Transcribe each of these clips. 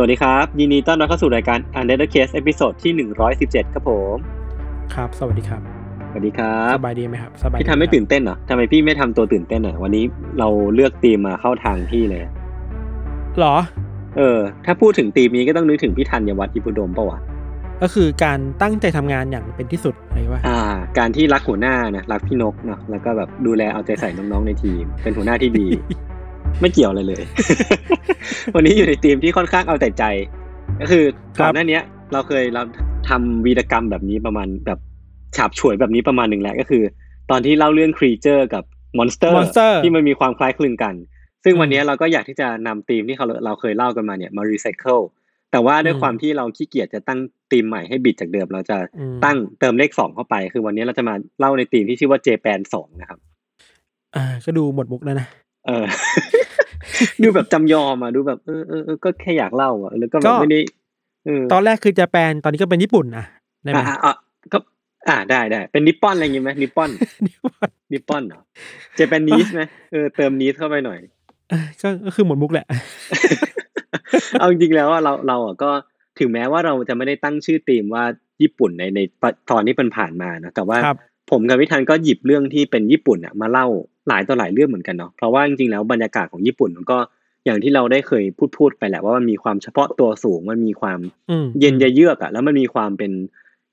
สวัสดีครับ ยินดีต้อนรับเข้าสู่รายการ Untitled Case episode ที่ 117 ครับผม ครับ สวัสดีครับ สวัสดีครับสบายดีไหมครับสบายดีพี่ทำไม่ตื่นเต้นเหรอทำไมพี่ไม่ทำตัวตื่นเต้นอะวันนี้เราเลือกธีมมาเข้าทางพี่เลยหรอ เออ ถ้าพูดถึงธีมนี้ก็ต้องนึกถึงพี่ธัญวัฒน์อิพุดมปะวะก็คือการตั้งใจทำงานอย่างเป็นที่สุดอะไรว่าอ่า การที่รักหัวหน้านะรักพี่นกเนาะแล้วก็แบบดูแลเอาใจใส่น้องๆในทีม เป็นหัวหน้าที่ดี ไม่เกี่ยวอะไรเลย วันนี้อยู่ในทีมที่ค่อนข้างเอาแต่ใจ ก็คือครับก่อนหน้าเนี้ยเราเคยเราทำวีรกรรมแบบนี้ประมาณแบบฉาบฉวยแบบนี้ประมาณหนึ่งแล้วก็คือ ตอนที่เล่าเรื่องครีเจอร์กับมอนสเตอร์ Monster ที่มันมีความคล้ายคลึงกัน ซึ่งวันนี้อืมเราก็อยากที่จะนำธีมที่เขาเราเคยเล่ากันมาเนี่ยมารีไซเคิลแต่ว่าด้วยอืมความที่เราขี้เกียจจะตั้งธีมใหม่ให้บิดจากเดิม เราจะอืมตั้งเติมเลขสองเข้าไป คือวันนี้เราจะมาเล่าในธีมที่ชื่อว่า Japan สองนะครับ อ่า ก็ดูหมดมุกแล้วนะ เออ ดูแบบจำยอมอะดูแบบเออเออเออก็แค่อยากเล่าอะแล้วก็แบก็บไม่ได้เออตอนแรกคือจะแปลนตอนนี้ก็เป็นญี่ปุ่นนะได้ไหมอะอะอะก็อ่าได้ได้เป็นนิปปอนอะไรอย่างงี้ไหมนิปปอนนิปปอนเหรอเจแปนนีสไหมเออเติมนีสเข้าไปหน่อยเออก็ก็คือหมดมุกแหละ เอาจริงๆแล้วอะเราเราอะก็ถึงแม้ว่าเราจะไม่ได้ตั้งชื่อธีมว่าญี่ปุ่นในในตอนที่เป็นผ่านมานะแต่ว่าครับผมกับพิธันก็หยิบเรื่องที่เป็นญี่ปุ่นอะมาเล่า หลายต่อหลายเรื่องเหมือนกันเนาะเพราะว่าจริงๆแล้วบรรยากาศของญี่ปุ่นมันก็อย่างที่เราได้เคยพูดพูดไปแหละว่ามันมีความเฉพาะตัวสูงมันมีความอืมเย็นเยือกอะแล้วมันมีความเป็น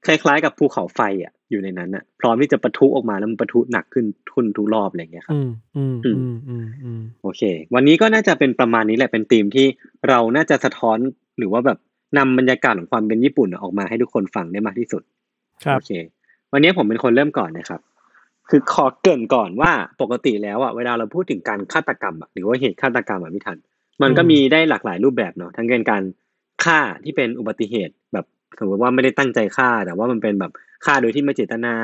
คล้ายๆ กับภูเขาไฟอะอยู่ในนั้นอะพร้อมที่จะปะทุออกมาแล้วมันปะทุหนักขึ้นทุนทุกรอบอะไรอย่างเงี้ยครับอืมอืมอืมอืมอืมโอเค วันนี้ก็น่าจะเป็นประมาณนี้แหละเป็นธีมที่เราน่าจะสะท้อนหรือว่าแบบนำบรรยากาศของความเป็นญี่ปุ่นออกมาให้ทุกคนฟังได้มากที่สุดครับโอเค วันนี้ผมเป็นคนเริ่มก่อนนะครับ คือขอเกินก่อนว่าปกติแล้วอะเวลาเราพูดถึงการฆาตกรรมอะหรือว่าเหตุฆาตกรรมอะพี่ทัน มันก็มีได้หลากหลายรูปแบบเนาะทั้งเป็นการฆ่าที่เป็นอุบัติเหตุแบบสมมติว่าไม่ได้ตั้งใจฆ่า แต่ว่ามันเป็นแบบฆ่าโดยที่ไม่เจตนา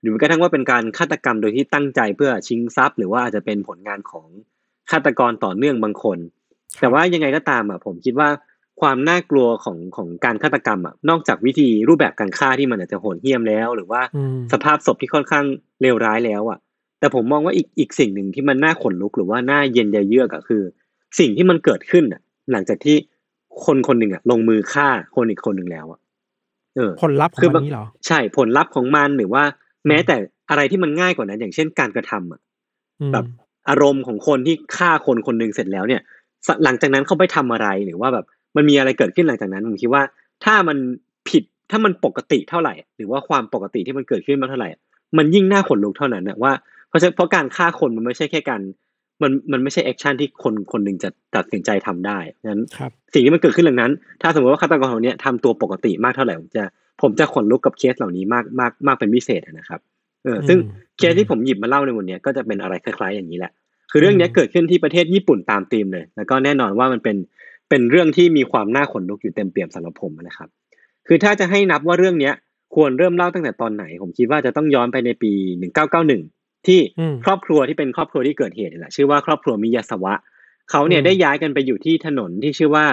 หรือแม้กระทั่งว่าเป็นการฆาตกรรมโดยที่ตั้งใจเพื่อชิงทรัพย์ หรือว่าอาจจะเป็นผลงานของฆาตกรต่อเนื่องบางคน แต่ว่ายังไงก็ตามอะผมคิดว่า ความน่ากลัวของของการฆาตกรรมอะนอกจากวิธีรูปแบบการฆ่าที่มันอาจจะโหดเหี้ยมแล้ว หรือว่าอืมสภาพศพที่ค่อนข้างเลวร้ายแล้วอะ แต่ผมมองว่าอีกอีกสิ่งหนึ่งที่มันน่าขนลุกหรือว่าน่าเย็นใจเยือกอะคือ สิ่งที่มันเกิดขึ้นอะ หลังจากที่คนคนหนึ่งอะ ลงมือฆ่าคนอีกคนหนึ่งแล้วอะเออผลลัพธ์ของคือมันนี้เหรอใช่ผลลัพธ์ของมันหรือว่า แม้แต่อะไรที่มันง่ายกว่านั้น อย่างเช่นการกระทำอะอืมแบบอารมณ์ของคนที่ฆ่าคนคนหนึ่งเสร็จแล้วเนี่ยสหลังจากนั้นเขาไปทำอะไรหรือว่าแบบ มันมีอะไรเกิดขึ้นหลังจากนั้นผมคิดว่า ถ้ามันผิดถ้ามันปกติเท่าไหร่ หรือว่าความปกติที่มันเกิดขึ้นมาเท่าไหร่ มันยิ่งน่าขนลุกเท่านั้นนะว่าเพราะฉะเพราะการฆ่าคนมันไม่ใช่แค่การมันมันไม่ใช่แอคชั่นที่คนคนหนึ่งจะตัดสินใจทำได้งั้นครับสิ่งที่มันเกิดขึ้นหลังนั้น ถ้าสมมติว่าฆาตกรคนเนี้ยทำตัวปกติมากเท่าไหร่ผมจะผมจะขนลุกกับเคสเหล่านี้มากมากมากเป็นพิเศษนะครับเออซึ่งอืมเคสที่ผมหยิบมาเล่าในวันเนี้ยก็จะเป็นอะไรคล้ายๆอย่างนี้แหละ คือเรื่องเนี้ยอืมเกิดขึ้นที่ประเทศญี่ปุ่นตามธีมเลย แล้วก็แน่นอนว่ามันเป็น เป็นเรื่องที่มีความน่าขนลุกอยู่เต็มเปี่ยมสำหรับผมนะครับ คือถ้าจะให้นับว่าเรื่องเนี้ยควรเริ่มเล่าตั้งแต่ตอนไหน ผมคิดว่าจะต้องย้อนไปในปี 1991 ที่อืมครอบครัวที่เป็นครอบครัวที่เกิดเหตุนี่แหละชื่อว่าครอบครัวมิยาสวะเขาเนี่ยอืมได้ย้ายกันไปอยู่ที่ถนนที่ชื่อว่า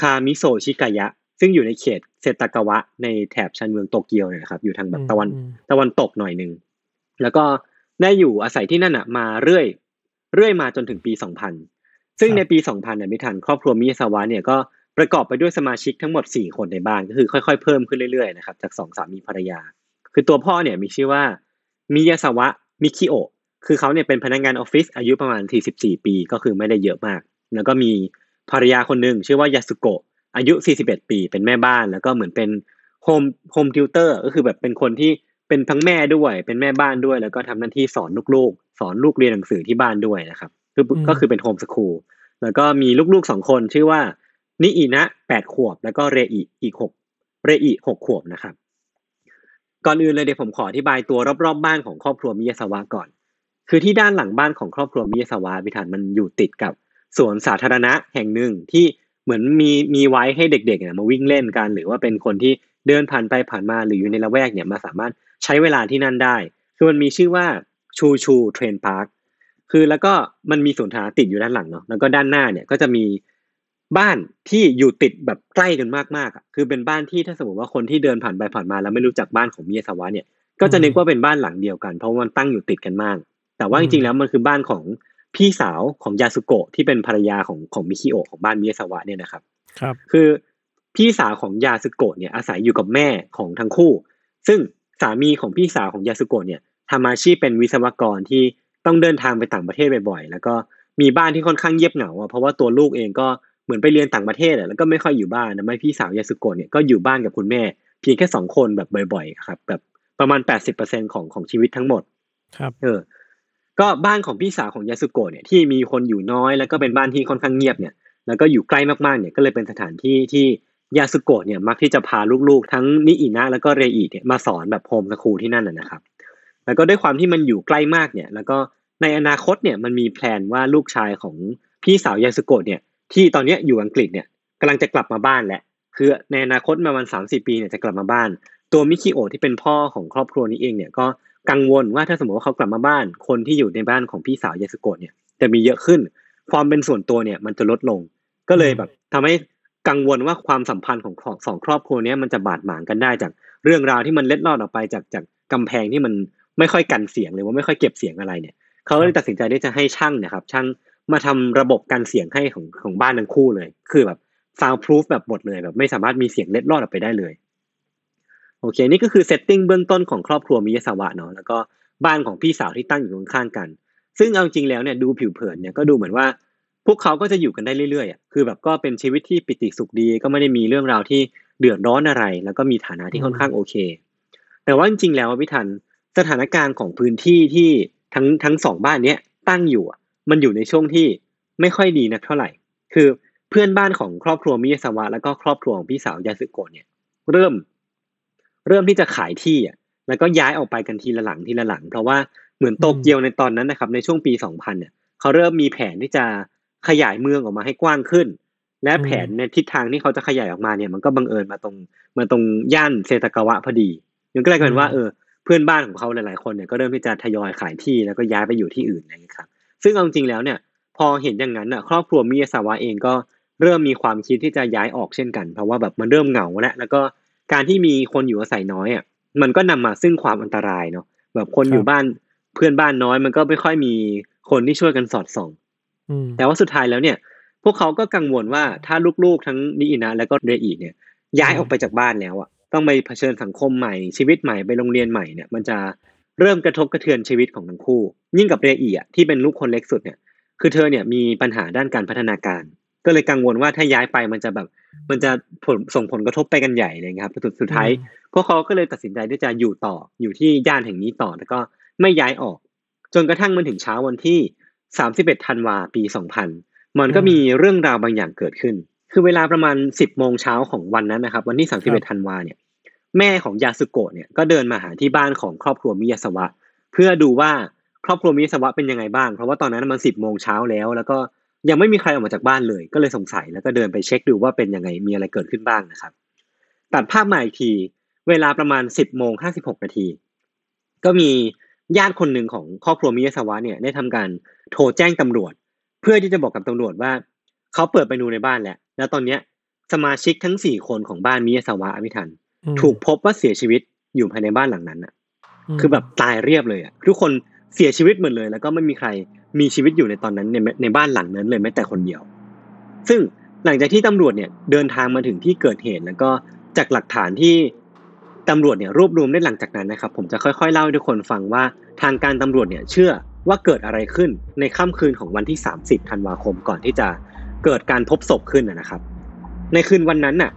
คามิโซชิกายะ ซึ่งอยู่ในเขตเซตากาวะ ในแถบชานเมืองโตเกียวเนี่ยนะครับอยู่ทางแบบตะวันอืมตะวันตกหน่อยหนึ่งแล้วก็ได้อยู่อาศัยที่นั่นอะมาเรื่อยเรื่อยมาจนถึงปี 2000 ซึ่งครับในปี 2000เนี่ยไม่ทันครอบครัวมิยาสวะเนี่ยก็ประกอบไปด้วยสมาชิกทั้งหมด 4 คนในบ้านก็คือค่อยๆ เพิ่มขึ้นเรื่อยๆนะครับจากสองสามีภรรยา คือตัวพ่อเนี่ยมีชื่อว่ามิยาสวะมิคิโอะคือเขาเนี่ยเป็นพนักงานออฟฟิศอายุประมาณ 44 ปีก็คือไม่ได้เยอะมาก แล้วก็มีภรรยาคนหนึ่งชื่อว่ายาสุโกะอายุ 41 ปี เป็นแม่บ้าน แล้วก็เหมือนเป็น home home tutor ก็คือแบบเป็นคนที่ไปเป็นทั้งแม่ด้วย เป็นแม่บ้านด้วย แล้วก็ทำหน้าที่สอนลูกๆ สอนลูกเรียนหนังสือที่บ้านด้วยนะครับ คือก็คือเป็น homeschool แล้วก็มีลูกๆสองคนชื่อว่านิอินะแปดขวบ แล้วก็เรอิอีกหกเรอิหกขวบนะครับ ก่อนอื่นเลยเดี๋ยวผมขออธิบายตัวรอบๆบ้านของครอบครัวมิยาสวะก่อน คือที่ด้านหลังบ้านของครอบครัวมิยาสวะพิธานมันอยู่ติดกับสวนสาธารณะแห่งหนึ่งที่เหมือนมีมีไว้ให้เด็กๆเนี่ยมาวิ่งเล่นกัน หรือว่าเป็นคนที่เดินผ่านไปผ่านมาหรืออยู่ในละแวกเนี่ยมาสามารถใช้เวลาที่นั่นได้ คือมันมีชื่อว่า Choo Choo Train Park คือแล้วก็มันมีสวนสาธารณะติดอยู่ด้านหลังเนาะแล้วก็ด้านหน้าเนี่ยก็จะมีบ้านที่อยู่ติดแบบใกล้กันมากๆอะคือเป็นบ้านที่ถ้าสมมติว่าคนที่เดินผ่านไปผ่านมาแล้วไม่รู้จักบ้านของมิยาสวะเนี่ยก็จะนึกว่าเป็นบ้านหลังเดียวกัน เพราะมันตั้งอยู่ติดกันมาก แต่ว่าจริงๆแล้วมันคือบ้านของพี่สาวของยาสุโกะที่เป็นภรรยาของของมิคิโอะของบ้านมิยาสวะเนี่ยนะครับ ครับ คือพี่สาวของยาสึโกะเนี่ยอาศัยอยู่กับแม่ของทั้งคู่ ซึ่งสามีของพี่สาวของยาสึโกะเนี่ยทำอาชีพเป็นวิศวกรที่ ต้องเดินทางไปต่างประเทศบ่อยๆ แล้วก็มีบ้านที่ค่อนข้างเงียบเหงาอะเพราะว่าตัวลูกเองก็เหมือนไปเรียนต่างประเทศอะแล้วก็ไม่ค่อยอยู่บ้านนะไม่พี่สาวยาสึโกะเนี่ยก็อยู่บ้านกับคุณแม่ เพียงแค่สองคนแบบบ่อยๆครับแบบประมาณแปดสิบเปอร์เซ็นของของชีวิตทั้งหมด ครับ เออ ก็บ้านของพี่สาวของยาสุโกะเนี่ยที่มีคนอยู่น้อยแล้วก็เป็นบ้านที่ค่อนข้างเงียบเนี่ยแล้วก็อยู่ใกล้มากๆเนี่ยก็เลยเป็นสถานที่ที่ยาสุโกะเนี่ยมักที่จะพาลูกๆ ทั้งนิอินะแล้วก็เรอิเนี่ยมาสอนแบบโฮมสคูลที่นั่นนะนะครับ แล้วก็ด้วยความที่มันอยู่ใกล้มากเนี่ย แล้วก็ในอนาคตเนี่ยมันมีแพลนว่าลูกชายของพี่สาวยาสุโกะเนี่ย ที่ตอนนี้อยู่อังกฤษเนี่ยกำลังจะกลับมาบ้านแหละ คือในอนาคตประมาณสามสี่ปีเนี่ยจะกลับมาบ้าน ตัวมิคิโอที่เป็นพ่อของครอบครัวนี้เองเนี่ยก็กังวลว่าถ้าสมมติว่าเขากลับมาบ้าน คนที่อยู่ในบ้านของพี่สาวยาสุโกะเนี่ยจะมีเยอะขึ้น ความเป็นส่วนตัวเนี่ยมันจะลดลง ก็เลยแบบทำให้กังวลว่าความสัมพันธ์ของสองครอบครัวนี้มันจะบาดหมางกันได้จากเรื่องราวที่มันเล็ดลอดออกไปจากจากกำแพงที่มัน ไม่ค่อยกันเสียงหรือว่าไม่ค่อยเก็บเสียงอะไรเนี่ยเขาเลยตัดสินใจที่จะให้ช่างนะครับช่างมาทำระบบกันเสียงให้ของของบ้านทั้งคู่เลย คือแบบ soundproof แบบหมดเลยแบบไม่สามารถมีเสียงเล็ดลอดออกไปได้เลยโอเคนี่ก็คือ setting เบื้องต้นของครอบครัวมิยาสวะเนาะแล้วก็บ้านของพี่สาวที่ตั้งอยู่ข้างๆกัน ซึ่งเอาจริงแล้วเนี่ยดูผิวเผินเนี่ยก็ดูเหมือนว่า พวกเขาก็จะอยู่กันได้เรื่อยๆอะคือแบบก็เป็นชีวิตที่ปิติสุขดีก็ไม่ได้มีเรื่องราวที่เดือดร้อนอะไร แล้วก็มีฐานะที่ค่อนข้างโอเค แต่ว่าจริงๆแล้วพี่ทัน สถานการณ์ของพื้นที่ที่ทั้งทั้งสองบ้านเนี้ยตั้งอยู่มันอยู่ในช่วงที่ไม่ค่อยดีนักเท่าไหร่ คือเพื่อนบ้านของครอบครัวมิยาสวะแล้วก็ครอบครัวของพี่สาวยาสึโกะเนี่ย เริ่ม เริ่มที่จะขายที่อะแล้วก็ย้ายออกไปกันทีละหลังทีละหลัง เพราะว่าเหมือนโตเกียวในตอนนั้นนะครับ ในช่วงปี2000เนี่ยเขาเริ่มมีแผนที่จะขยายเมืองออกมาให้กว้างขึ้น และแผนในทิศทางที่เขาจะขยายออกมาเนี่ย มันก็บังเอิญมาตรงมาตรงย่านเซตากาวะพอดีมันก็เลยกลายเป็นว่าเออ เพื่อนบ้านของเขาหลายๆคนเนี่ยก็เริ่มที่จะทยอยขายที่แล้วก็ย้ายไปอยู่ที่อื่นอะไรอย่างนี้ครับ ซึ่งเอาจริงแล้วเนี่ยพอเห็นอย่างนั้นน่ะครอบครัวมิยาสาวะเองก็เริ่มมีความคิดที่จะย้ายออกเช่นกัน เพราะว่าแบบมันเริ่มเหงาแล้วแล้วก็การที่มีคนอยู่อาศัยน้อยอะมันก็นำมาซึ่งความอันตรายเนาะแบบคนอยู่บ้านเพื่อนบ้านน้อยมันก็ไม่ค่อยมีคนที่ช่วยกันสอดส่องอืมแต่ว่าสุดท้ายแล้วเนี่ย พวกเขาก็กังวลว่าถ้าลูกๆทั้งนิอินะและก็เรอิเนี่ยย้ายออกไปจากบ้านแล้วอะ ต้องไปเผชิญสังคมใหม่ชีวิตใหม่ไปโรงเรียนใหม่เนี่ยมันจะเริ่มกระทบกระเทือนชีวิตของทั้งคู่ ยิ่งกับเรอิอะที่เป็นลูกคนเล็กสุดเนี่ยคือเธอเนี่ยมีปัญหาด้านการพัฒนาการ ก็เลยกังวลว่าถ้าย้ายไปมันจะแบบมันจะผลส่งผลกระทบไปกันใหญ่เลยครับสุดสุดท้ายพวกเขาก็เลยตัดสินใจที่จะอยู่ต่ออยู่ที่ย่านแห่งนี้ต่อแล้วก็ไม่ย้ายออก จนกระทั่งมันถึงเช้าวันที่ 31ธันวาปี 2000 มันก็มีเรื่องราวบางอย่างเกิดขึ้น คือเวลาประมาณ 10โมงเช้าของวันนั้นนะครับ วันที่ 31ธันวาเนี่ย แม่ของยาสุโกะเนี่ยก็เดินมาหาที่บ้านของครอบครัวมิยาสวะ เพื่อดูว่าครอบครัวมิยาสวะเป็นยังไงบ้าง เพราะว่าตอนนั้นมัน10โมงเช้าแล้ว แล้วก็ยังไม่มีใครออกมาจากบ้านเลย ก็เลยสงสัยแล้วก็เดินไปเช็คดูว่าเป็นยังไงมีอะไรเกิดขึ้นบ้างนะครับ ตัดภาพมาอีกที เวลาประมาณ10โมง56นาทีก็มีญาติคนหนึ่งของครอบครัวมิยาสวะเนี่ยได้ทำการโทรแจ้งตำรวจ เพื่อที่จะบอกกับตำรวจว่า เขาเปิดไปดูในบ้านแล้วแล้วตอนเนี้ยสมาชิกทั้งสี่คนของบ้านมิยาสวะอภิทัน ถูกพบว่าเสียชีวิตอยู่ภายในบ้านหลังนั้นอะมคือแบบตายเรียบเลยอะทุกคนเสียชีวิตหมดเลย แล้วก็ไม่มีใครมีชีวิตอยู่ในตอนนั้นในในบ้านหลังนั้นเลยแม้แต่คนเดียว ซึ่งหลังจากที่ตำรวจเนี่ยเดินทางมาถึงที่เกิดเหตุแล้วก็จากหลักฐานที่ตำรวจเนี่ยรวบรวมได้หลังจากนั้นนะครับ ผมจะค่อยๆเล่าให้ทุกคนฟังว่าทางการตำรวจเนี่ยเชื่อว่าเกิดอะไรขึ้นในค่ำคืนของวันที่ 30 ธันวาคมก่อนที่จะเกิดการพบศพขึ้นนะนะครับ ในคืนวันนั้นน่ะ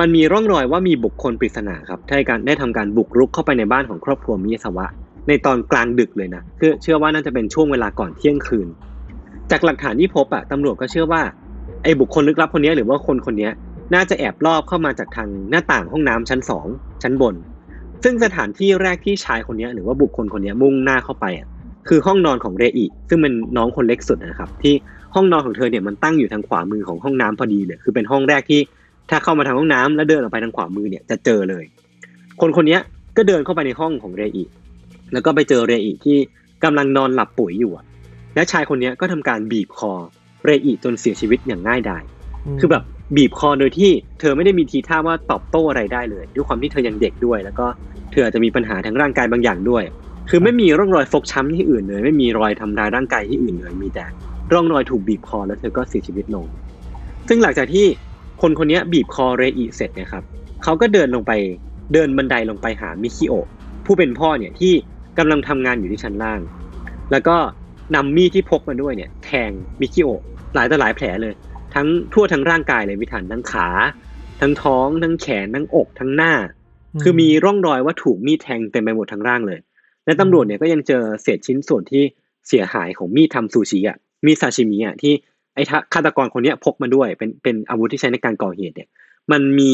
มันมีร่องรอยว่ามีบุคคลปริศนาครับได้การได้ทำการบุกรุกเข้าไปในบ้านของครอบครัวมิยาสวะ ในตอนกลางดึกเลยนะคือเชื่อว่าน่าจะเป็นช่วงเวลาก่อนเที่ยงคืน จากหลักฐานที่พบอะตำรวจก็เชื่อว่าไอ้บุคคลลึกลับคนนี้หรือว่าคนคนนี้น่าจะแอบลอบเข้ามาจากทางหน้าต่างห้องน้ำชั้นสองชั้นบน ซึ่งสถานที่แรกที่ชายคนนี้หรือว่าบุคคลคนนี้มุ่งหน้าเข้าไปอะคือห้องนอนของเรอิ ซึ่งเป็นน้องคนเล็กสุดนะครับ ที่ห้องนอนของเธอเนี่ยมันตั้งอยู่ทางขวามือของห้องน้ำพอดีเลยคือเป็นห้องแรกที่ ถ้าเข้ามาทางห้องน้ำแล้วเดินออกไปทางขวามือเนี่ยจะเจอเลย คนคนนี้ก็เดินเข้าไปในห้องของเรอิแล้วก็ไปเจอเรอิที่กำลังนอนหลับปุ๋ยอยู่อะและชายคนนี้ก็ทำการบีบคอเรอิจนเสียชีวิตอย่างง่ายดายคือแบบบีบคอโดยที่เธอไม่ได้มีทีท่าว่าตอบโต้อะไรได้เลย ด้วยความที่เธอยังเด็กด้วย แล้วก็เธออาจจะมีปัญหาทางร่างกายบางอย่างด้วย คือไม่มีร่องรอยฟกช้ำที่อื่นเลย ไม่มีรอยทำร้ายร่างกายที่อื่นเลยมีแต่ร่องรอยถูกบีบคอแล้วเธอก็เสียชีวิตลง ซึ่งหลังจากที่ คนคนนี้บีบคอเรอิเสร็จเนะครับเขาก็เดินลงไปเดินบันไดลงไปหามิคิโอะผู้เป็นพ่อเนี่ยที่กำลังทำงานอยู่ที่ชั้นล่าง แล้วก็นำมีดที่พกมาด้วยเนี่ยแทงมิคิโอะหลายต่อหลายแผลเลย ทั้งทั่วทั้งร่างกายเลยวิถันทั้งขา ทั้งท้อง ทั้งแขนทั้งอกทั้งหน้า คือมีร่องรอยว่าถูกมีดแทงเต็มไปหมดทั้งร่างเลย และตำรวจเนี่ยก็ยังเจอเศษชิ้นส่วนที่เสียหายของมีดทำซูชิอะมีดซาชิมิอะที่ ไอ้ฆาตกรคนนี้พกมาด้วยเป็นเป็นอาวุธที่ใช้ในการก่อเหตุเนี่ยมันมี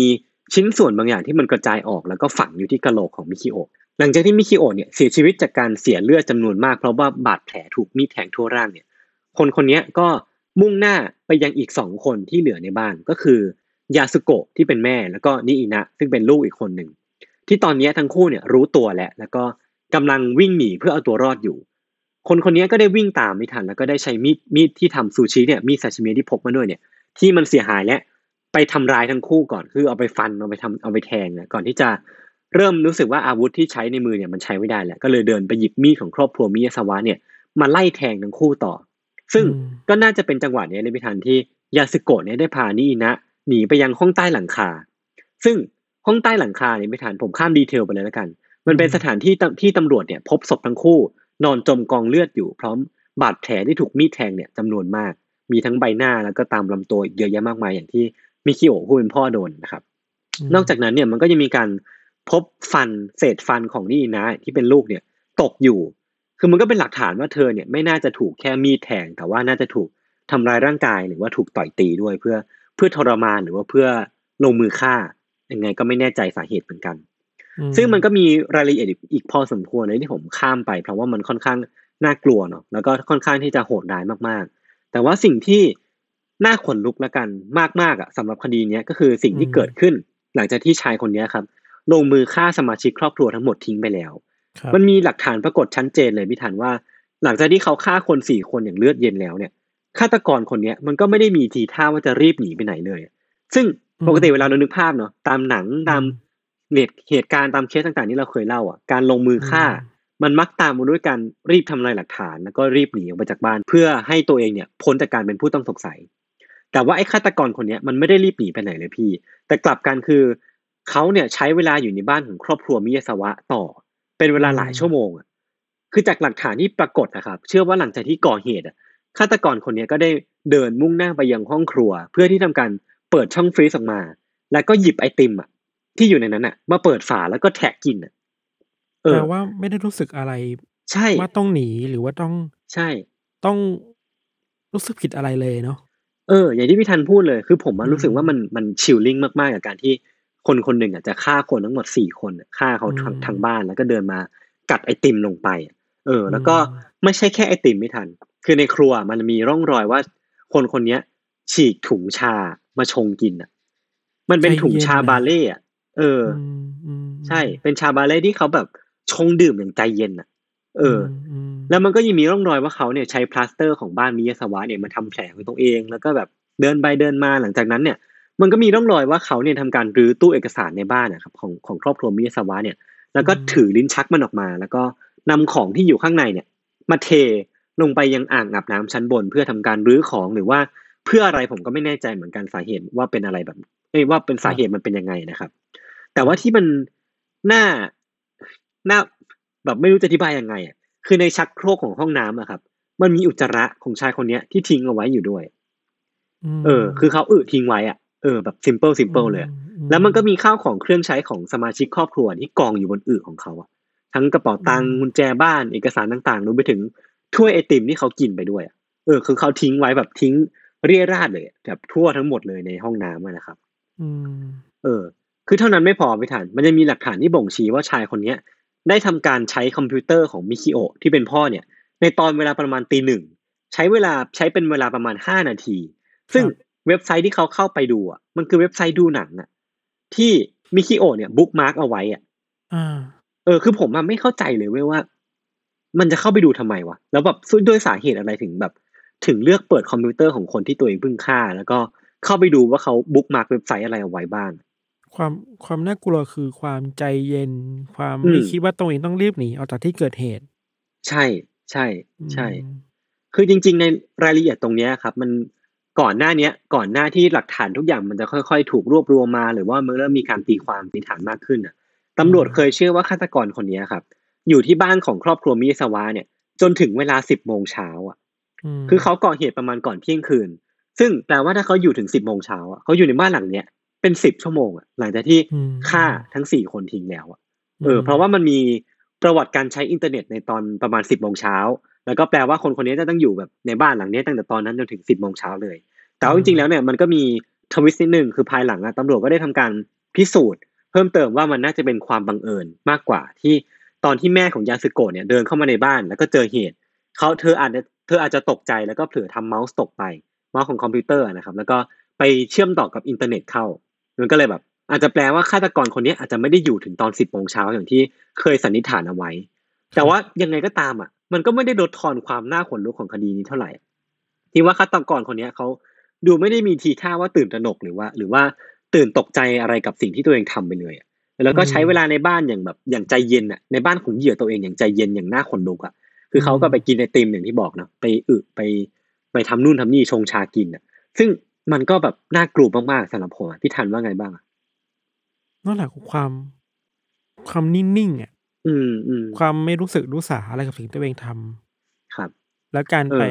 ชิ้นส่วนบางอย่างที่มันกระจายออกแล้วก็ฝังอยู่ที่กะโหลกของมิคิโอหลังจากที่มิคิโอเนี่ยเสียชีวิตจากการเสียเลือดจำนวนมากเพราะว่าบาดแผลถูกมีดแทงทั่วร่างเนี่ยคนคนนี้ก็มุ่งหน้าไปยังอีกสองคนที่เหลือในบ้านก็คือยาสุโกะที่เป็นแม่แล้วก็นิอินะซึ่งเป็นลูกอีกคนหนึ่งที่ตอนนี้ทั้งคู่เนี่ยรู้ตัวแล้วแล้วก็กำลังวิ่งหนีเพื่อเอาตัวรอดอยู่ คนคนนี้ก็ได้วิ่งตามไม่ทันแล้วก็ได้ใช้มีดมีดที่ทำซูชิเนี่ยมีดซาชิมิที่พกมาด้วยเนี่ยที่มันเสียหายและไปทำร้ายทั้งคู่ก่อนคือเอาไปฟันเอาไปทำเอาไปแทงเนี่ยก่อนที่จะเริ่มรู้สึกว่าอาวุธที่ใช้ในมือเนี่ยมันใช้ไม่ได้แล้วก็เลยเดินไปหยิบมีดของครอบครัวมิยาสวะเนี่ยมาไล่แทงทั้งคู่ต่อ ซึ่งก็น่าจะเป็นจังหวะนี้ในพิธันที่ยาสึโกะเนี่ยได้พานิอินะหนีไปยังห้องใต้หลังคา ซึ่งห้องใต้หลังคาเนี่ยไม่ทันผมข้ามดีเทลไปเลยแล้วกัน มันเป็นสถานที่ที่ตำรวจเนี่ยพบศพทั้งคู่ นอนจมกองเลือดอยู่พร้อมบาดแผลที่ถูกมีดแทงเนี่ยจำนวนมาก มีทั้งใบหน้าแล้วก็ตามลำตัวเยอะแยะมากมายอย่างที่มิคิโอะผู้เป็นพ่อโดนนะครับ นอกจากนั้นเนี่ยมันก็ยังมีการพบฟันเศษฟันของนี่นะที่เป็นลูกเนี่ยตกอยู่ คือมันก็เป็นหลักฐานว่าเธอเนี่ยไม่น่าจะถูกแค่มีดแทง แต่ว่าน่าจะถูกทำร้ายร่างกายหรือว่าถูกต่อยตีด้วยเพื่อเพื่อทรมานหรือว่าเพื่อลงมือฆ่ายังไงก็ไม่แน่ใจสาเหตุเหมือนกัน ซึ่งมันก็มีรายละเอียดอีกพอสมควรเลยที่ผมข้ามไป เพราะว่ามันค่อนข้างน่ากลัวเนาะแล้วก็ค่อนข้างที่จะโหดร้ายมากๆ แต่ว่าสิ่งที่น่าขนลุกแล้วกันมากๆอะสำหรับคดีเนี้ยก็คือสิ่งที่เกิดขึ้น หลังจากที่ชายคนนี้ครับ ลงมือฆ่าสมาชิกครอบครัวทั้งหมดทิ้งไปแล้ว มันมีหลักฐานปรากฏชัดเจนเลยพิธันว่า หลังจากที่เขาฆ่าคนสี่คนอย่างเลือดเย็นแล้วเนี่ยฆาตกรคนเนี้ยมันก็ไม่ได้มีทีท่าว่าจะรีบหนีไปไหนเลย ซึ่งปกติเวลาเรานึกภาพเนาะตามหนังตาม เหตุการณ์ตามเคสต่างๆที่เราเคยเล่าอะการลงมือฆ่า มันมักตามมาด้วยการรีบทำลายหลักฐาน แล้วก็รีบหนีออกไปจากบ้าน เพื่อให้ตัวเองเนี่ยพ้นจากการเป็นผู้ต้องสงสัย แต่ว่าไอ้ฆาตกรคนเนี้ยมันไม่ได้รีบหนีไปไหนเลยพี่ แต่กลับกันคือเขาเนี่ยใช้เวลาอยู่ในบ้านของครอบครัวมิยาสวะต่อ เป็นเวลาหลายชั่วโมงอะคือจากหลักฐานที่ปรากฏนะครับ เชื่อว่าหลังจากที่ก่อเหตุอะฆาตกรคนนี้ก็ได้เดินมุ่งหน้าไปยังห้องครัว เพื่อที่ทำการเปิดช่องฟรีซออกมา แล้วก็หยิบไอติมอะ ที่อยู่ในนั้นอะมาเปิดฝาแล้วก็แทะกินอะเออว่าไม่ได้รู้สึกอะไร ใช่ว่าต้องหนีหรือว่าต้องใช่ ต้องรู้สึกผิดอะไรเลยเนาะเออ อย่างที่พี่ทันพูดเลย คือผมมันรู้สึกว่ามันมันชิลลิ่งมากๆกับการที่คนคนหนึ่งอะจะฆ่าคนทั้งหมดสี่คนฆ่าเขาทางทางบ้านแล้วก็เดินมากัดไอติมลงไป เออ แล้วก็ไม่ใช่แค่ไอติมไม่ทัน คือในครัวมันมีร่องรอยว่า คนคนนี้ฉีกถุงชามาชงกินอะ มันเป็นถุงชาบาเล่อะ เออใช่ เป็นชาบาเล่ที่เขาแบบชงดื่มอย่างใจเย็นอะ เออ แล้วมันก็ยังมีร่องรอยว่าเขาเนี่ยใช้พลาสเตอร์ของบ้านมิยาสวะเนี่ยมาทำแผลของตัวเอง แล้วก็แบบเดินไปเดินมาหลังจากนั้นเนี่ย มันก็มีร่องรอยว่าเขาเนี่ยทำการรื้อตู้เอกสารในบ้านนะครับของของครอบครัวมิยาสวะเนี่ย แล้วก็ถือลิ้นชักมันออกมา แล้วก็นำของที่อยู่ข้างในเนี่ย มาเทลงไปยังอ่างอาบน้ำชั้นบน เพื่อทำการรื้อของหรือว่าเพื่ออะไรผมก็ไม่แน่ใจเหมือนกันสาเหตุว่าเป็นอะไรแบบเอ้ว่าเป็นสาเหตุมันเป็นยังไงนะครับ แต่ว่าที่มันน่าน่าแบบไม่รู้จะอธิบายยังไงอะคือในชักโครกของห้องน้ำอะครับ มันมีอุจจาระของชายคนเนี้ยที่ทิ้งเอาไว้อยู่ด้วย เออ คือเขาอึทิ้งไว้อะเออแบบซิมเ l ิลซิมเ l ิลเลยอะอืแล้วมันก็มีข้าวของเครื่องใช้ของสมาชิกครอบครัวที่กองอยู่บนอึของเขาอะทั้งกระเป๋าตังค์กุญแจบ้านเอกสารต่างๆรวมไปถึงถ้วยไอติมที่เขากินไปด้วยอะเออ คือเขาทิ้งไว้แบบทิ้งเรี่ยราดเลยอะแบบทั่วทั้งหมดเลยในห้องน้ำอะนะครับอืมเออ คือเท่านั้นไม่พอไม่ทันมันจะมีหลักฐานที่บ่งชี้ว่าชายคนเนี้ยได้ทำการใช้คอมพิวเตอร์ของมิคิโอะที่เป็นพ่อเนี่ย ในตอนเวลาประมาณตีหนึ่งใช้เวลาใช้เป็นเวลาประมาณห้านาที ซึ่งเว็บไซต์ที่เขาเข้าไปดูอะมันคือเว็บไซต์ดูหนังอะที่มิคิโอะเนี่ย bookmark เอาไว้อะอ่าเออคือผมอะไม่เข้าใจเลยเว้ยว่า มันจะเข้าไปดูทำไมวะแล้วแบบด้วยสาเหตุอะไรถึงแบบ ถึงเลือกเปิดคอมพิวเตอร์ของคนที่ตัวเองเพิ่งฆ่า แล้วก็เข้าไปดูว่าเขา bookmark เว็บไซต์อะไรเอาไว้บ้าง ความความน่ากลัวคือความใจเย็น ความอืมไม่คิดว่าตัวเองต้องรีบหนีออกจากที่เกิดเหตุ ใช่ ใช่ใช่อืมคือจริง ๆ ในรายละเอียดตรงเนี้ยครับ มันก่อนหน้าเนี้ย ก่อนหน้าที่หลักฐานทุกอย่างมันจะค่อย ๆ ถูกรวบรวมมา หรือว่ามันเริ่มมีการตีความสันนิษฐานมากขึ้นอะตำรวจเคยเชื่อว่าฆาตกรคนเนี้ยครับ อยู่ที่บ้านของครอบครัวมิยาสวะเนี่ย จนถึงเวลาสิบโมงเช้าอะมคือเขาก่อเหตุประมาณก่อนเที่ยงคืน ซึ่งแปลว่าถ้าเขาอยู่ถึงสิบโมงเช้าอะเขาอยู่ในบ้านหลังเนี้ย เป็นสิบชั่วโมงอะหลังจากที่อืมฆ่าทั้งสี่คนทิ้งแล้วอะเออ เพราะว่ามันมีประวัติการใช้อินเทอร์เน็ตในตอนประมาณสิบโมงเช้าแล้วก็แปลว่าคนคนนี้จะต้องอยู่แบบในบ้านหลังนี้ตั้งแต่ตอนนั้นจนถึงสิบโมงเช้าเลย แต่ว่าจริงๆแล้วเนี่ยมันก็มี twist นิดหนึ่งคือภายหลังอะตำรวจก็ได้ทำการพิสูจน์ เพิ่มเติมว่ามันน่าจะเป็นความบังเอิญมากกว่าที่ตอนที่แม่ของยาสึโกะเนี่ยเดินเข้ามาในบ้าน แล้วก็เจอเหตุเขาเธออาจจะเธออาจจะตกใจแล้วก็เผลอทำเมาส์ตกไปเมาส์ของคอมพิวเตอร์นะครับ แล้วก็ไปเชื่อมต่อกับอินเทอร์เน็ตเข้า มันก็เลยแบบ อาจจะแปลว่าฆาตกรคนนี้อาจจะไม่ได้อยู่ถึงตอนสิบโมงเช้าอย่างที่เคยสันนิษฐานเอาไว้ แต่ว่ายังไงก็ตามอะ มันก็ไม่ได้ลดทอนความน่าขนลุกของคดีนี้เท่าไหร่ ที่ว่าฆาตกรคนนี้เขาดูไม่ได้มีทีท่าว่าตื่นตระหนกหรือว่า หรือว่าตื่นตกใจอะไรกับสิ่งที่ตัวเองทำไปเลยแล้วก็ใช้เวลาในบ้านอย่างแบบอย่างใจเย็นอะในบ้านของเหยื่อตัวเองอย่างใจเย็นอย่างน่าขนลุกอะคือเขาก็ไปกินไอติมอย่างที่บอกเนาะไปอึไปไปทำนู่นทำนี่ชงชากินอะ ซึ่ง มันก็แบบน่ากลัวมากๆสำหรับผมอะพี่ทันว่าไงบ้างอะนั่นแหละคือความ ความนิ่งๆอะอืมอืมความไม่รู้สึกรู้สาอะไรกับสิ่งที่ตัวเองทำครับ แล้วการเออไป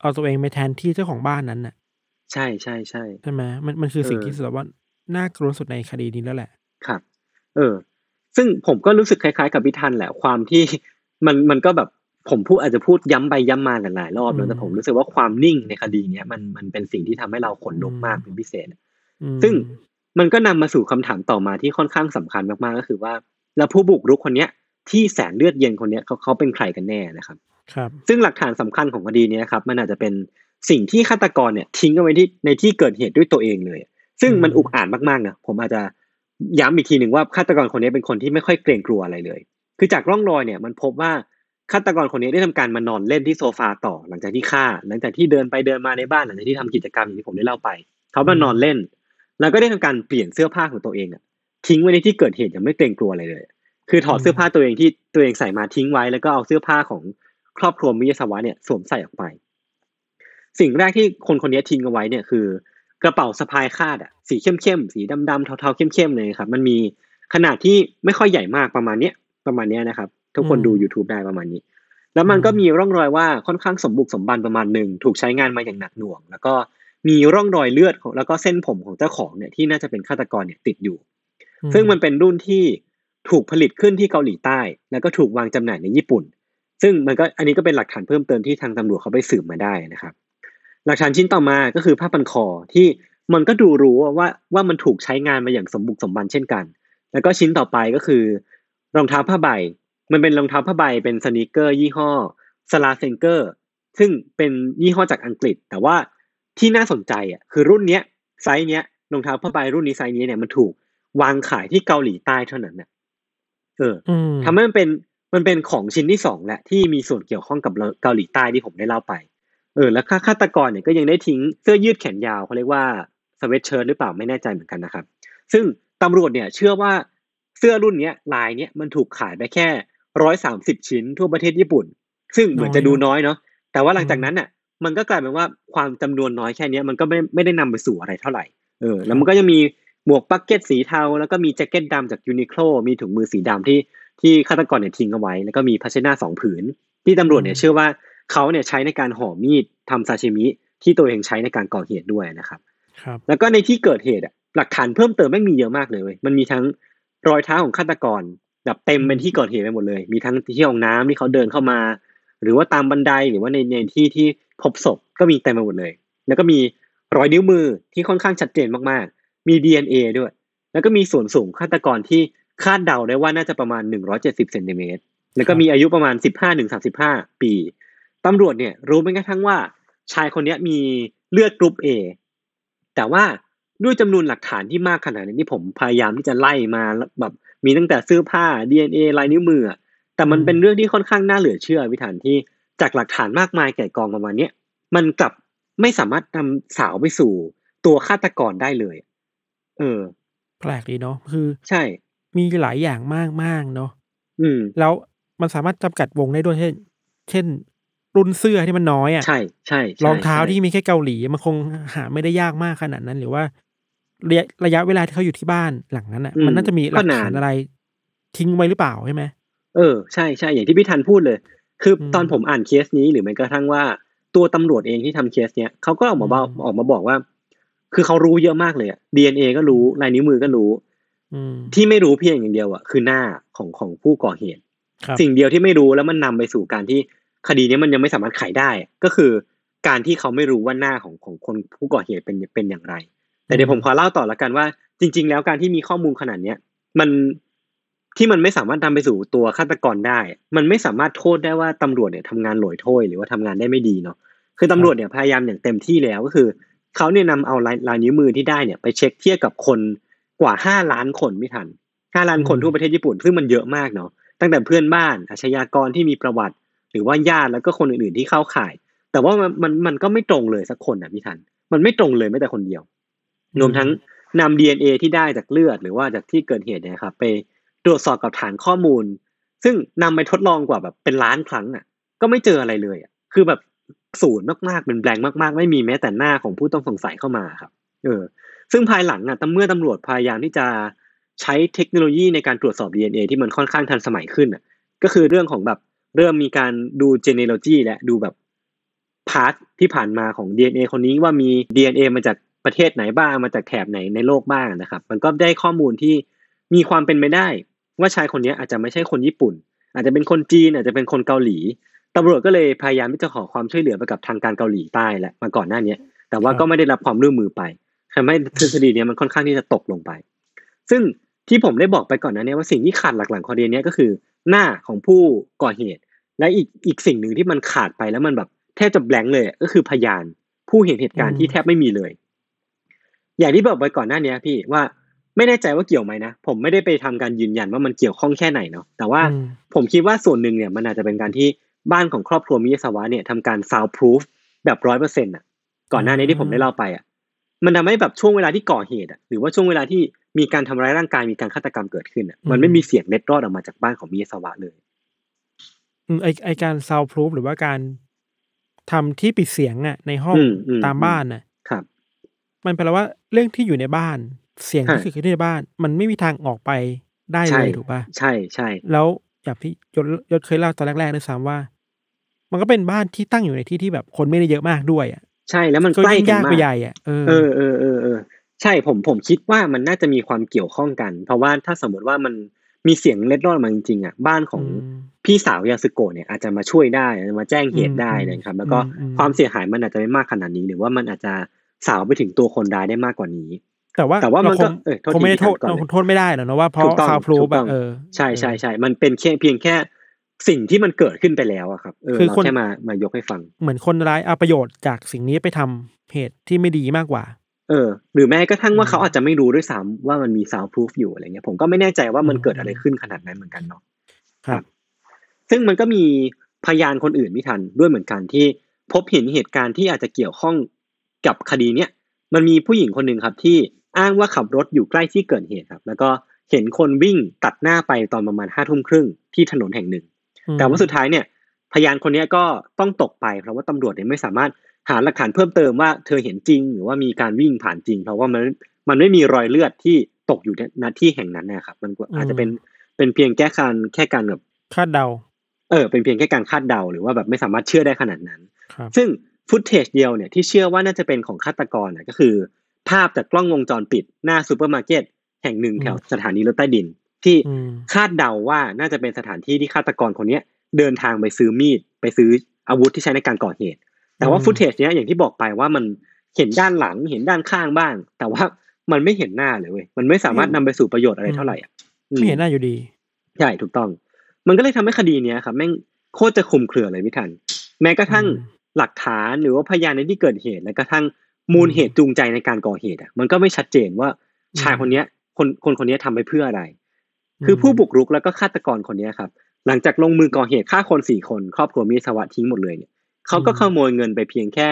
เอาตัวเองไปแทนที่เจ้าของบ้านนั้นน่ะ ใช่ใช่ใช่ใช่ไหมมันมันคือสิ่งเออที่สุดว่าน่ากลัวสุดในคดีนี้แล้วแหละ ครับ เออ ซึ่งผมก็รู้สึกคล้ายๆ กับพี่ทันแหละ ความที่มันมันก็แบบ ผมพูดอาจจะพูดย้ำไปย้ำมาหลายๆรอบอืแล้วมแต่ผมรู้สึกว่าความนิ่งในคดีเนี้ยมันมันเป็นสิ่งที่ทำให้เราขนลุกอืมมากเป็นพิเศษอืมซึ่งมันก็นำมาสู่คำถามต่อมาที่ค่อนข้างสำคัญมากๆก็คือว่า แล้วผู้บุกรุกคนเนี้ยที่แสนเลือดเย็นคนเนี้ยเขาเขาเป็นใครกันแน่นะครับ ครับ ซึ่งหลักฐานสำคัญของคดีเนี้ยครับ มันอาจจะเป็นสิ่งที่ฆาตกรเนี่ย ทิ้งเอาไว้ที่ในที่เกิดเหตุด้วยตัวเองเลย ซึ่งมันอืมอุกอาจมากๆนะผมอาจจะย้ำอีกทีหนึ่งว่าฆาตกรคนนี้เป็นคนที่ไม่ค่อยเกรงกลัวอะไรเลย คือจากร่องรอยเนี่ยมันพบว่า ฆาตกรคนนี้ได้ทำการมานอนเล่นที่โซฟาต่อหลังจากที่ฆ่า หลังจากที่เดินไปเดินมาในบ้านหลังจากที่ทำกิจกรรมอย่างที่ผมได้เล่าไป เขามานอนเล่น แล้วก็ได้ทำการเปลี่ยนเสื้อผ้าของตัวเองอะทิ้งไว้ในที่เกิดเหตุย่างไม่เกรงกลัวอะไรเลย คือถอดเสื้อผ้าตัวเองที่ตัวเองใส่มาทิ้งไว้ แล้วก็เอาเสื้อผ้าของครอบครัวมิยาสวะเนี่ยสวมใส่ออกไป สิ่งแรกที่คนคนนี้ทิ้งเอาไว้เนี่ยคือกระเป๋าสะพายคาดอะสีเข้มๆสีดำๆเทาๆเข้มๆเลยครับ มันมีขนาดที่ไม่ค่อยใหญ่มากประมาณเนี้ยประมาณเนี้ยนะครับ ทุกคนอืมดู YouTube ได้ประมาณนี้ แล้วมันก็มีร่องรอยว่าค่อนข้างสมบุกสมบันประมาณหนึ่งถูกใช้งานมาอย่างหนักหน่วง แล้วก็มีร่องรอยเลือดของแล้วก็เส้นผมของเจ้าของเนี่ยที่น่าจะเป็นฆาตกรเนี่ยติดอยู่อืซึ่งมันเป็นรุ่นที่ถูกผลิตขึ้นที่เกาหลีใต้ แล้วก็ถูกวางจำหน่ายในญี่ปุ่น ซึ่งมันก็อันนี้ก็เป็นหลักฐานเพิ่มเติมที่ทางตำรวจเขาไปสืบมาได้นะครับ หลักฐานชิ้นต่อมาก็คือผ้าพันคอที่มันก็ดูรู้ว่าว่ามันถูกใช้งานมาอย่างสมบุกสมบันเช่นกัน แล้วก็ชิ้นต่อไปก็คือ รองเท้าผ้าใบ มันเป็นรองเท้าผ้าใบเป็น sneaker ยี่ห้อ Slazenger ซึ่งเป็นยี่ห้อจากอังกฤษ แต่ว่าที่น่าสนใจอะคือรุ่นเนี้ยไซส์เนี้ยรองเท้าผ้าใบรุ่นนี้ไซส์นี้เนี่ยมันถูกวางขายที่เกาหลีใต้เท่านั้นน่ะเอออืมทำให้มันเป็นมันเป็นของชิ้นที่สองแหละที่มีส่วนเกี่ยวข้องกับเกาหลีใต้ที่ผมได้เล่าไป เออ แล้วฆาตกรเนี่ยก็ยังได้ทิ้งเสื้อยืดแขนยาวเขาเรียกว่าสเวตเชิ้ตหรือเปล่าไม่แน่ใจเหมือนกันนะครับ ซึ่งตำรวจเนี่ยเชื่อว่าเสื้อรุ่นเนี้ยลายเนี้ยมันถูกขายไปแค่ ร้อยสามสิบชิ้นทั่วประเทศญี่ปุ่น ซึ่งเหมือนจะดูน้อยเนาะแต่ว่าหลังจากนั้นน่ะ มันก็กลายเป็นว่าความจำนวนน้อยแค่เนี้ยมันก็ไม่ไม่ได้นำไปสู่อะไรเท่าไหร่เออแล้วมันก็ยังมีหมวกปักเก็ตสีเทา แล้วก็มีแจ็คเก็ตดำจากยูนิโคลมีถุงมือสีดำที่ที่ฆาตกรเนี่ยทิ้งเอาไว้ แล้วก็มีภาชนะสองผืน ที่ตำรวจเนี่ยเชื่อว่าเขาเนี่ยใช้ในการห่อมีดทำซาชิมิที่ตัวเองใช้ในการก่อเหตุด้วยนะครับครับ แล้วก็ในที่เกิดเหตุอะหลักฐานเพิ่มเติมไม่งมีเยอะมากเลยเว้ยมันมีทั้งรอยเท้าของฆาตกร แบบเต็มเป็นที่เกิดเหตุไปหมดเลย มีทั้งที่ห้องน้ำที่เขาเดินเข้ามา หรือว่าตามบันไดหรือว่าในในที่ที่พบศพก็มีเต็มไปหมดเลย แล้วก็มีรอยนิ้วมือที่ค่อนข้างชัดเจนมากๆ มี DNA ด้วย แล้วก็มีส่วนสูงฆาตกรที่คาดเดาได้ว่าน่าจะประมาณ 170เซนติเมตร แล้วก็มีอายุประมาณ 15-35 ปี ตำรวจเนี่ยรู้แม้กระทั่งว่า ชายคนนี้มีเลือดกรุ๊ป A แต่ว่าด้วยจำนวนหลักฐานที่มากขนาดนี้ที่ผมพยายามที่จะไล่มาแบบ มีตั้งแต่เสื้อผ้า DNA ลายนิ้วมืออะแต่มันเป็นเรื่องที่ค่อนข้างน่าเหลือเชื่อวิธานที่จากหลักฐานมากมายแก่กองประมาณเนี้ยมันกลับไม่สามารถนำสาวไปสู่ตัวฆาตกรได้เลย เออ แปลกดีเนาะคือ ใช่ มีหลายอย่างมากมากๆเนาะอืม แล้วมันสามารถจำกัดวงได้ด้วยเช่น เช่น รุ่นเสื้อที่มันน้อยอะใช่ใช่ใช่รองเท้าใช่ที่มีแค่เกาหลี มันคงหาไม่ได้ยากมากขนาดนั้น หรือว่า ระยะระยะเวลาที่เขาอยู่ที่บ้านหลังนั้นอะ มันน่าจะมีหลักฐานอะไร ทิ้งไว้หรือเปล่าใช่ไหมเออใช่ใช่อย่างที่พี่ทันพูดเลย คืออมตอนผมอ่านเคสนี้หรือแม้กระทั่งว่าตัวตำรวจเองที่ทำเคสเนี้ยเขาก็ออกมาบอกอืมออกมาบอกว่า คือเขารู้เยอะมากเลยอะ DNA ก็รู้ลายนิ้วมือก็รู้อืมที่ไม่รู้เพียงอย่างเดียวอะคือหน้าของของผู้ก่อเหตุครับสิ่งเดียวที่ไม่รู้แล้วมันนำไปสู่การที่คดีเนี้ยมันยังไม่สามารถไขได้ ก็คือการที่เขาไม่รู้ว่าหน้าของของคนผู้ก่อเหตุเป็นเป็นอย่างไร แต่เดี๋ยวผมขอเล่าต่อละกันว่า จริง ๆ แล้วการที่มีข้อมูลขนาดเนี้ยมันที่มันไม่สามารถนำไปสู่ตัวฆาตกรได้ มันไม่สามารถโทษได้ว่าตำรวจเนี่ยทำงานหลอยโถ้วยหรือว่าทำงานได้ไม่ดีเนาะคือตำรวจเนี่ยพยายามอย่างเต็มที่แล้วก็คือเขาเนี่ยนำเอาลายลายนิ้วมือที่ได้เนี่ยไปเช็คเทียบกับคนกว่าห้าล้านคนไม่ทันห้าล้านคนทั่วประเทศญี่ปุ่นซึ่งมันเยอะมากเนาะตั้งแต่เพื่อนบ้านอาชญากรที่มีประวัติ หรือว่าญาติแล้วก็คนอื่นๆที่เข้าข่าย แต่ว่ามันมันมันก็ไม่ตรงเลยสักคนอะพี่ทัน มันไม่ตรงเลยแม้แต่คนเดียว รวมทั้งนำ DNA ที่ได้จากเลือดหรือว่าจากที่เกิดเหตุเนี่ยครับไปตรวจสอบกับฐานข้อมูล ซึ่งนำไปทดลองกว่าแบบเป็นล้านครั้งอะ ก็ไม่เจออะไรเลยอะคือแบบศูนย์มากๆเป็นแบงค์มากๆ ไม่มีแม้แต่หน้าของผู้ต้องสงสัยเข้ามาครับ เออ ซึ่งภายหลังอะตำเมื่อตำรวจพยายามที่จะใช้เทคโนโลยีในการตรวจสอบ DNA ที่มันค่อนข้างทันสมัยขึ้นอะ ก็คือเรื่องของแบบเริ่มมีการดู genealogy และดูแบบพาร์ทที่ผ่านมาของ DNA คนนี้ว่ามี DNA มาจาก ประเทศไหนบ้างมาจากแถบไหนในโลกบ้างนะครับ มันก็ได้ข้อมูลที่มีความเป็นไปได้ ว่าชายคนนี้อาจจะไม่ใช่คนญี่ปุ่น อาจจะเป็นคนจีนอาจจะเป็นคนเกาหลีตำรวจก็เลยพยายามที่จะขอความช่วยเหลือไปกับทางการเกาหลีใต้แหละมาก่อนหน้าเนี้ยแต่ว่าก็ไม่ได้รับความร่วมมือไปทำให้ทฤษฎีนี้มันค่อนข้างที่จะตกลงไป ซึ่งที่ผมได้บอกไปก่อนน้านี้ว่าสิ่งที่ขาดหลักๆของคดีเนี้ก็คือหน้าของผู้ก่อเหตุ และอีกอีกสิ่งหนึ่งที่มันขาดไปแล้วมันแบบแทบจะแบงค์เลยก็คือพยานผู้เห็นเหตุการณ์ที่แทบไม่มีเลย อย่างที่บอกไปก่อนหน้านี้พี่ว่าไม่แน่ใจว่าเกี่ยวไหมนะผมไม่ได้ไปทำการยืนยันว่ามันเกี่ยวข้องแค่ไหนเนาะแต่ว่าอืมผมคิดว่าส่วนหนึ่งเนี่ยมันอาจจะเป็นการที่บ้านของครอบครัวมิยาสวะเนี่ยทำการ sound proof แบบร้อยเปอร์เซ็นต์อะก่อนหน้านี้ที่ผมได้เล่าไปอะมันทำให้แบบช่วงเวลาที่ก่อเหตุอะหรือว่าช่วงเวลาที่มีการทำร้ายร่างกายมีการฆาตกรรมเกิดขึ้นอะมันไม่มีเสียงเล็ดรอดออกมาจากบ้านของมิยาสวะเลยอืมไอไอการ sound proof หรือว่าการทำที่ปิดเสียงอะในห้องอืมอืมตามบ้านน่ะครับ มันแปลว่าเรื่องที่อยู่ในบ้าน เสียงที่ฮะเกิดขึ้นในบ้าน มันไม่มีทางออกไปได้ใช่เลยถูกป่ะใช่ใช่แล้วอย่างที่ยศยศเคยเล่าตอนแรกๆด้วยซ้ำว่า มันก็เป็นบ้านที่ตั้งอยู่ในที่ที่แบบคนไม่ได้เยอะมากด้วยอะใช่แล้วมันก็ใกล้ยิ่งกันยากมาไปกใหญ่อะเออเออเออเออเออใช่ผมผมคิดว่ามันน่าจะมีความเกี่ยวข้องกัน เพราะว่าถ้าสมมติว่ามันมีเสียงเล็ดรอดมาจริงๆอะบ้านของอืมพี่สาวยาสึโกะเนี่ยอาจจะมาช่วยได้อาจจะมาแจ้งเหตุได้อืมนะครับ แล้วก็อืมอืมความเสียหายมันอาจจะไม่มากขนาดนี้ หรือว่ามันอาจจะ สาวไปถึงตัวคนร้ายได้มากกว่านี้ แต่ว่าแต่ว่ามันเรคก็งเอ้ยโทษคงไม่ได้ทีโทษก่อนเลยเราคงโทษไม่ได้หรอกนะว่าเพราะถูกต้องซาวพลูถูฟกต้แบองบเออใช่ใช่ใช่มันเป็นแค่เพียงแค่สิ่งที่มันเกิดขึ้นไปแล้วอะครับเออคือเราคนแค่มามายกให้ฟัง เหมือนคนร้ายเอาประโยชน์จากสิ่งนี้ไปทำเหตุที่ไม่ดีมากกว่า เออ หรือแม้กระทั่งว่าอืมเขาอาจจะไม่รู้ด้วยซ้ำว่ามันมี soundproof อยู่อะไรเงี้ย ผมก็ไม่แน่ใจว่ามันอืมเกิดอะไรขึ้นขนาดนั้นเหมือนกันเนาะครับ ซึ่งมันก็มีพยานคนอื่นไม่ทันด้วยเหมือนกันที่พบเห็นเหตุการณ์ที่อาจจะเกี่ยวข้อง กับคดีเนี้ยมันมีผู้หญิงคนหนึ่งครับที่อ้างว่าขับรถอยู่ใกล้ที่เกิดเหตุครับ แล้วก็เห็นคนวิ่งตัดหน้าไปตอนประมาณห้าทุ่มครึ่งที่ถนนแห่งหนึ่งอืมแต่ว่าสุดท้ายเนี่ย พยานคนเนี้ยก็ต้องตกไป เพราะว่าตำรวจเนี่ยไม่สามารถหาหลักฐานเพิ่มเติมว่าเธอเห็นจริง หรือว่ามีการวิ่งผ่านจริง เพราะว่ามันมันไม่มีรอยเลือดที่ตกอยู่ณที่แห่งนั้นนะครับ มันก็อาจจะเป็นเป็นเพียงแค่การแค่การแบบคาดเดา เออ เป็นเพียงแค่การคาดเดาหรือว่าแบบไม่สามารถเชื่อได้ขนาดนั้นครับซึ่ง footage เดียวเนี่ยที่เชื่อว่าน่าจะเป็นของฆาตกรน่ะก็คือ ภาพจากกล้องวงจรปิดหน้าซูเปอร์มาร์เก็ตแห่งหนึ่งแถวสถานีรถใต้ดิน ที่อืมคาดเดาว่าน่าจะเป็นสถานที่ที่ฆาตกรคนเนี้ยเดินทางไปซื้อมีดไปซื้ออาวุธที่ใช้ในการก่อเหตุ แต่ว่าอืม footage เนี้ยอย่างที่บอกไปว่ามันเห็นด้านหลังเห็นด้านข้างบ้าง แต่ว่ามันไม่เห็นหน้าเลยเว้ยมันไม่สามารถนำไปสู่ประโยชน์อะไรเท่าไหร่อะอืไม่เห็นหน้าอยู่ดีใช่ถูกต้อง มันก็เลยทำให้คดีเนี้ยครับแม่งโคตรจะคลุมเครือเลยพี่ทัน แม้กระทั่งอืม หลักฐานหรือว่าพยานในที่เกิดเหตุและกระทั่งมูลเหตุจูงใจในการก่อเหตุอะมันก็ไม่ชัดเจนว่าชายคนเนี้ยคนคนคนเนี้ยทำไปเพื่ออะไร คือผู้บุกรุกแล้วก็ฆาตกรคนเนี้ยครับ หลังจากลงมือก่อเหตุฆ่าคนสี่คน ครอบครัวมิสวะทิ้งหมดเลยเนี่ยเขาก็ขโมยเงินไปเพียงแค่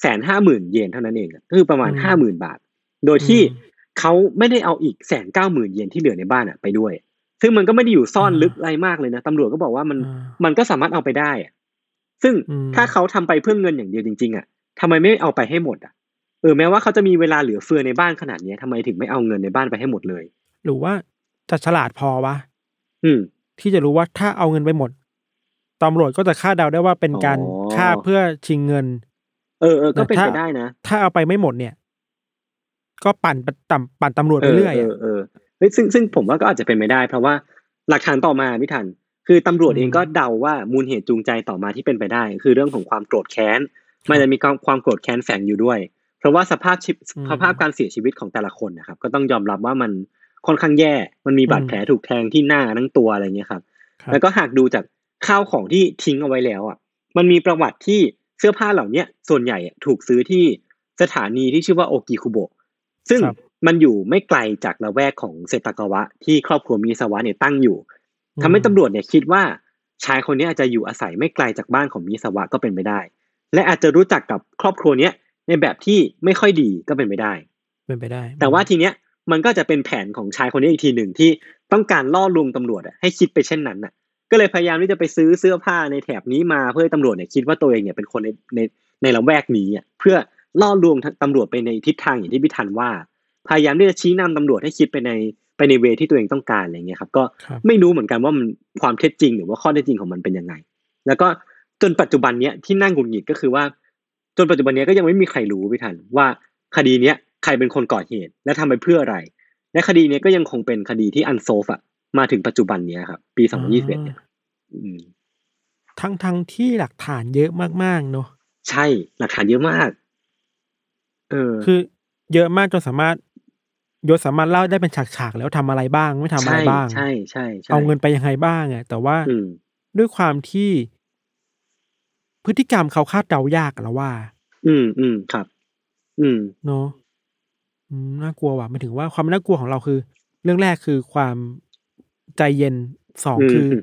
แสนห้าหมื่นเยนเท่านั้นเองอะก็คือประมาณอืมห้าหมื่นบาท โดยที่อืมเขาไม่ได้เอาอีกแสนเก้าหมื่นเยนที่เหลือในบ้านอะไปด้วย ซึ่งมันก็ไม่ได้อยู่ซ่อนอ่าลึกอะไรมากเลยนะตำรวจก็บอกว่ามันอ่ามันก็สามารถเอาไปได้อะ ซึ่งอืมถ้าเขาทำไปเพื่อเงินอย่างเดียวจริง ๆ อะทำไมไม่เอาไปให้หมดอะเออแม้ว่าเขาจะมีเวลาเหลือเฟือในบ้านขนาดเนี้ยทำไมถึงไม่เอาเงินในบ้านไปให้หมดเลย หรือว่าจะฉลาดพอวะอืม ที่จะรู้ว่าถ้าเอาเงินไปหมดตำรวจก็จะคาดเดาได้ว่าเป็นการอ๋อฆ่าเพื่อชิงเงิน เออเออก็เป็นแต่ไปถ้าได้นะ ถ้าเอาไปไม่หมดเนี่ย ก็ปั่นปั่นปั่นตำรวจไปเรื่อยเออะอเออเฮ้ยซึ่งซึ่งผมว่าก็อาจจะเป็นไปได้ เพราะว่าหลักฐานต่อมาพี่ทัน คือตำรวจอืมเองก็เดาว่ามูลเหตุจูงใจต่อมาที่เป็นไปได้ คือเรื่องของความโกรธแค้นมันจะมีความความโกรธแค้นแฝงอยู่ด้วย เพราะว่าสภาพชีวิตอืมสภาพการเสียชีวิตของแต่ละคนนะครับ ก็ต้องยอมรับว่ามันค่อนข้างแย่มันมีบาดอืมแผลถูกแทงที่หน้าทั้งตัวอะไรเงี้ยครับครับแล้วก็หากดูจากข้าวของที่ทิ้งเอาไว้แล้วอะ มันมีประวัติที่เสื้อผ้าเหล่าเนี้ยส่วนใหญ่อะถูกซื้อที่สถานีที่ชื่อว่าโอกิคุโบะซึ่งครับมันอยู่ไม่ไกลจากละแวกของเซตากาวะที่ครอบครัวมิซาวะเนี่ยตั้งอยู่อืม ทำให้ตำรวจเนี่ยคิดว่าชายคนนี้อาจจะอยู่อาศัยไม่ไกลจากบ้านของมิซาวะก็เป็นไปได้ และอาจจะรู้จักกับครอบครัวเนี้ยในแบบที่ไม่ค่อยดีก็เป็นไปได้ เป็นไปได้ แต่ว่าทีเนี้ยมันก็จะเป็นแผนของชายคนนี้อีกทีหนึ่งที่ต้องการล่อลวงตำรวจอะให้คิดไปเช่นนั้นน่ะ ก็เลยพยายามที่จะไปซื้อเสื้อผ้าในแถบนี้มาเพื่อให้ตำรวจเนี่ยคิดว่าตัวเองเนี่ยเป็นคนในในในละแวกนี้อะเพื่อล่อลวงตำรวจไปในทิศทางอย่างที่พี่ทันว่า พยายามที่จะชี้นำตำรวจให้คิดไปใน ไปในเวที่ตัวเองต้องการอะไรเงี้ยครับ ก็ครับไม่รู้เหมือนกันว่ามันความเท็จจริง หรือว่าข้อเท็จจริงของมันเป็นยังไง แล้วก็จนปัจจุบันเนี้ยที่นั่งหงุดหงิดก็คือว่า จนปัจจุบันเนี้ยก็ยังไม่มีใครรู้พี่ทันว่าคดีเนี้ยใครเป็นคนก่อเหตุ และทำไปเพื่ออะไร และคดีเนี้ยก็ยังคงเป็นคดีที่อันโซฟอะมาถึงปัจจุบันเนี้ยครับ ปี2021เนี่ยอืมทั้งทั้งที่หลักฐานเยอะมากๆเนอะใช่หลักฐานเยอะมาก เออ คือเยอะมากจนสามารถ ยศสามารถเล่าได้เป็นฉากๆแล้วทำอะไรบ้างไม่ทำอะไรใช่บ้าง ใช่ใช่ใช่เอาเงินไปยังไงบ้างอะแต่ว่าอืมด้วยความที่ พฤติกรรมเขาคาดเดายากอะแล้วว่า อืมอืมครับ อืมเนอะอืมน่ากลัวว่ะหมายถึงว่าความน่ากลัวของเราคือ เรื่องแรกคือความใจเย็นสองอืมคืออม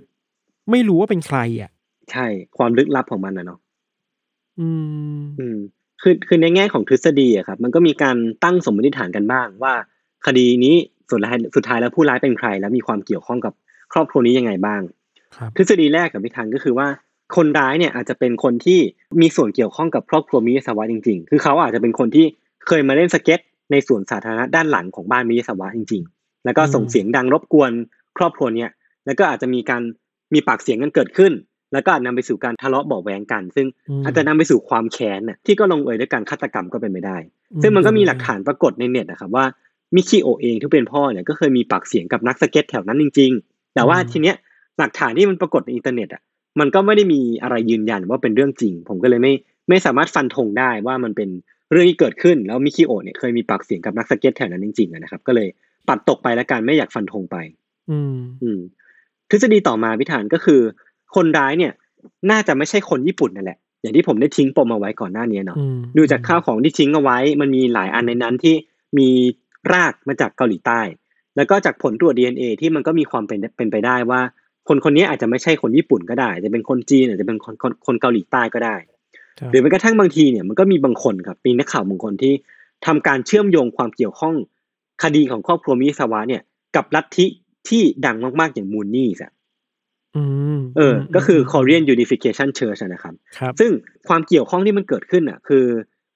ไม่รู้ว่าเป็นใครอะ ใช่ ความลึกลับของมันนะเนาะอืม อืมคือคือในแง่ของทฤษฎีอะครับ มันก็มีการตั้งสมมติฐานกันบ้างว่า คดีนี้สุดท้ายสุดท้ายแล้วผู้ร้ายเป็นใคร แล้วมีความเกี่ยวข้องกับครอบครัวนี้ยังไงบ้างครับทฤษฎีแรกกับพิธันก็คือว่า คนร้ายเนี่ยอาจจะเป็นคนที่มีส่วนเกี่ยวข้องกับครอบครัวมิยาสวะจริง ๆ คือเขาอาจจะเป็นคนที่เคยมาเล่นสเก็ตในสวนสาธารณะด้านหลังของบ้านมิยาสวะจริง ๆ แล้วก็ส่งเสียงดังรบกวนครอบครัวเนี่ยแล้วก็อาจจะมีการมีปากเสียงกันเกิดขึ้น แล้วก็อาจนำไปสู่การทะเลาะเบาะแวงกัน ซึ่งอืมอาจจะนำไปสู่ความแค้นน่ะที่ก็ลงเอยด้วยการฆาตกรรมก็เป็นไปได้ ซึ่งมันก็มีหลักฐานปรากฏในเน็ตนะครับว่า มิคิโอะเองที่เป็นพ่อเนี่ยก็เคยมีปากเสียงกับนักสเก็ตแถวนั้นจริง ๆ แต่ว่าทีเนี้ยหลักฐานที่มันปรากฏในอินเทอร์เน็ตอะมันก็ไม่ได้มีอะไรยืนยันว่าเป็นเรื่องจริง ผมก็เลยไม่ไม่สามารถฟันธงได้ว่ามันเป็นเรื่องที่เกิดขึ้นแล้วมิคิโอะเนี่ยเคยมีปากเสียงกับนักสเก็ตแถวนั้นจริงๆอะนะครับ ก็เลยปัดตกไปแล้วกันไม่อยากฟันธงไป อืม อืมทฤษฎีต่อมาพี่ธันก็คือ คนร้ายเนี่ย น่าจะไม่ใช่คนญี่ปุ่นนั่นแหละ อย่างที่ผมได้ทิ้งปมเอาไว้ก่อนหน้านี้เนาะอืมดูจากข้าวของที่ทิ้งเอาไว้ มันมีหลายอันในนั้นที่มี รากมาจากเกาหลีใต้ แล้วก็จากผลตรวจ DNA ที่มันก็มีความเป็นเป็นไปได้ว่า คนคนนี้อาจจะไม่ใช่คนญี่ปุ่นก็ได้อาจจะเป็นคนจีนอาจจะเป็นคนคนคนเกาหลีใต้ก็ได้ครับหรือแม้กระทั่งบางทีเนี่ยมันก็มีบางคนครับมีนักข่าวบางคนที่ทำการเชื่อมโยงความเกี่ยวข้องคดีของครอบครัวมิซาวะเนี่ยกับลัทธิที่ดังมากๆอย่างมูนนี่อะอืมเออ ก็คือ Korean Unification Church อะนะครับครับ ซึ่งความเกี่ยวข้องที่มันเกิดขึ้นอะ คือ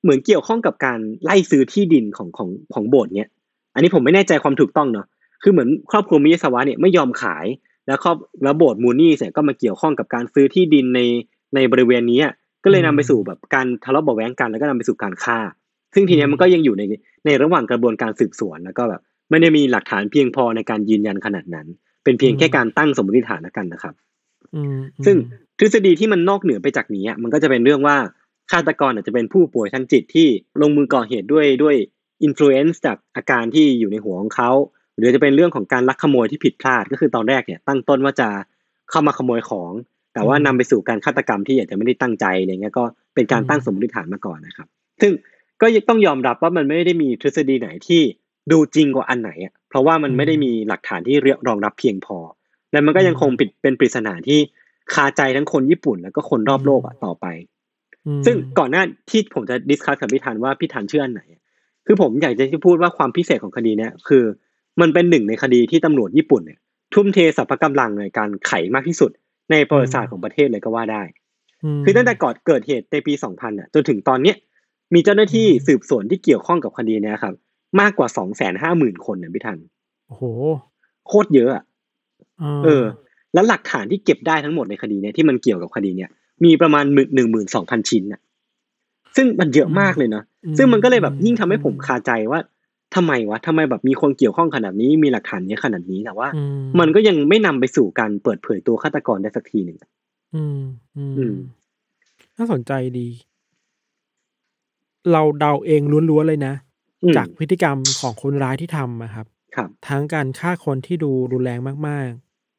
เหมือนเกี่ยวข้องกับการไล่ซื้อที่ดินของของของโบสถ์เนี้ยอันนี้ผมไม่แน่ใจความถูกต้องเนาะคือเหมือนครอบครัวมิยาสวะเนี่ยไม่ยอมขาย แล้วครอบแล้วโบสถ์มูนี่เนี่ยก็มาเกี่ยวข้องกับการซื้อที่ดินในในบริเวณนี้อะก็เลยนำไปสู่แบบการทะเลาะเบาะแว้งกันแล้วก็นำไปสู่การฆ่า ซึ่งทีเนี้ยมันก็ยังอยู่ในในระหว่างกระบวนการสืบสวนแล้วก็แบบไม่ได้มีหลักฐานเพียงพอในการยืนยันขนาดนั้น เป็นเพียงแค่การตั้งสมมติฐานแล้วกันนะครับอืมซึ่งทฤษฎีที่มันนอกเหนือไปจากนี้อะมันก็จะเป็นเรื่องว่า ฆาตกรอาจจะเป็นผู้ป่วยทางจิตที่ลงมือก่อเหตุด้วยด้วย influence จากอาการที่อยู่ในหัวของเขา หรือจะเป็นเรื่องของการลักขโมยที่ผิดพลาดก็คือตอนแรกเนี่ยตั้งต้นว่าจะเข้ามาขโมยของ แต่ว่านำไปสู่การฆาตกรรมที่อาจจะไม่ได้ตั้งใจอะไรเงี้ยก็เป็นการตั้งสมมติฐานมาก่อนนะครับ ซึ่งก็ต้องยอมรับว่ามันไม่ได้มีทฤษฎีไหนที่ดูจริงกว่าอันไหนอะเพราะว่ามันไม่ได้มีหลักฐานที่รองรับเพียงพอ และมันก็ยังคงปิดเป็นปริศนาที่คาใจทั้งคนญี่ปุ่น แล้วก็คนรอบโลกอะต่อไป ซึ่งก่อนหน้าที่ผมจะ discuss กับพี่ธันว่าพี่ธันเชื่ออันไหนอะคือผมอยากจะพูดว่าความพิเศษของคดีเนี้ยคือ มันเป็นหนึ่งในคดีที่ตำรวจญี่ปุ่นเนี่ยทุ่มเทสรรพกำลังในการไขมากที่สุด ในประวัติศาสตร์ของประเทศเลยก็ว่าได้ คือตั้งแต่ก่อนเกิดเหตุในปี 2000อะจนถึงตอนเนี้ยมีเจ้าหน้าที่สืบสวนที่เกี่ยวข้องกับคดีเนี้ยครับ มากกว่า 250,000 คนเนี่ยพี่ธันโอ้โหโคตรเยอะอะเออ แล้วหลักฐานที่เก็บได้ทั้งหมดในคดีเนี้ยที่มันเกี่ยวกับคดีเนี้ย มีประมาณหนึ่งหมื่นสองพันชิ้นน่ะซึ่งมันเยอะมากเลยเนาะซึ่งมันก็เลยแบบยิ่งทำให้ผมคาใจว่าทำไมวะทำไมแบบมีคนเกี่ยวข้องขนาดนี้มีหลักฐานเยอะขนาดนี้แต่ว่า มันก็ยังไม่นำไปสู่การเปิดเผยตัวฆาตกรได้สักทีหนึ่งอืมอือืมมน่าสนใจดี เราเดาเองล้วนๆเลยนะอืมจากพฤติกรรมของคนร้ายที่ทำอะครับ ครับ ทั้งการฆ่าคนที่ดูรุนแรงมาก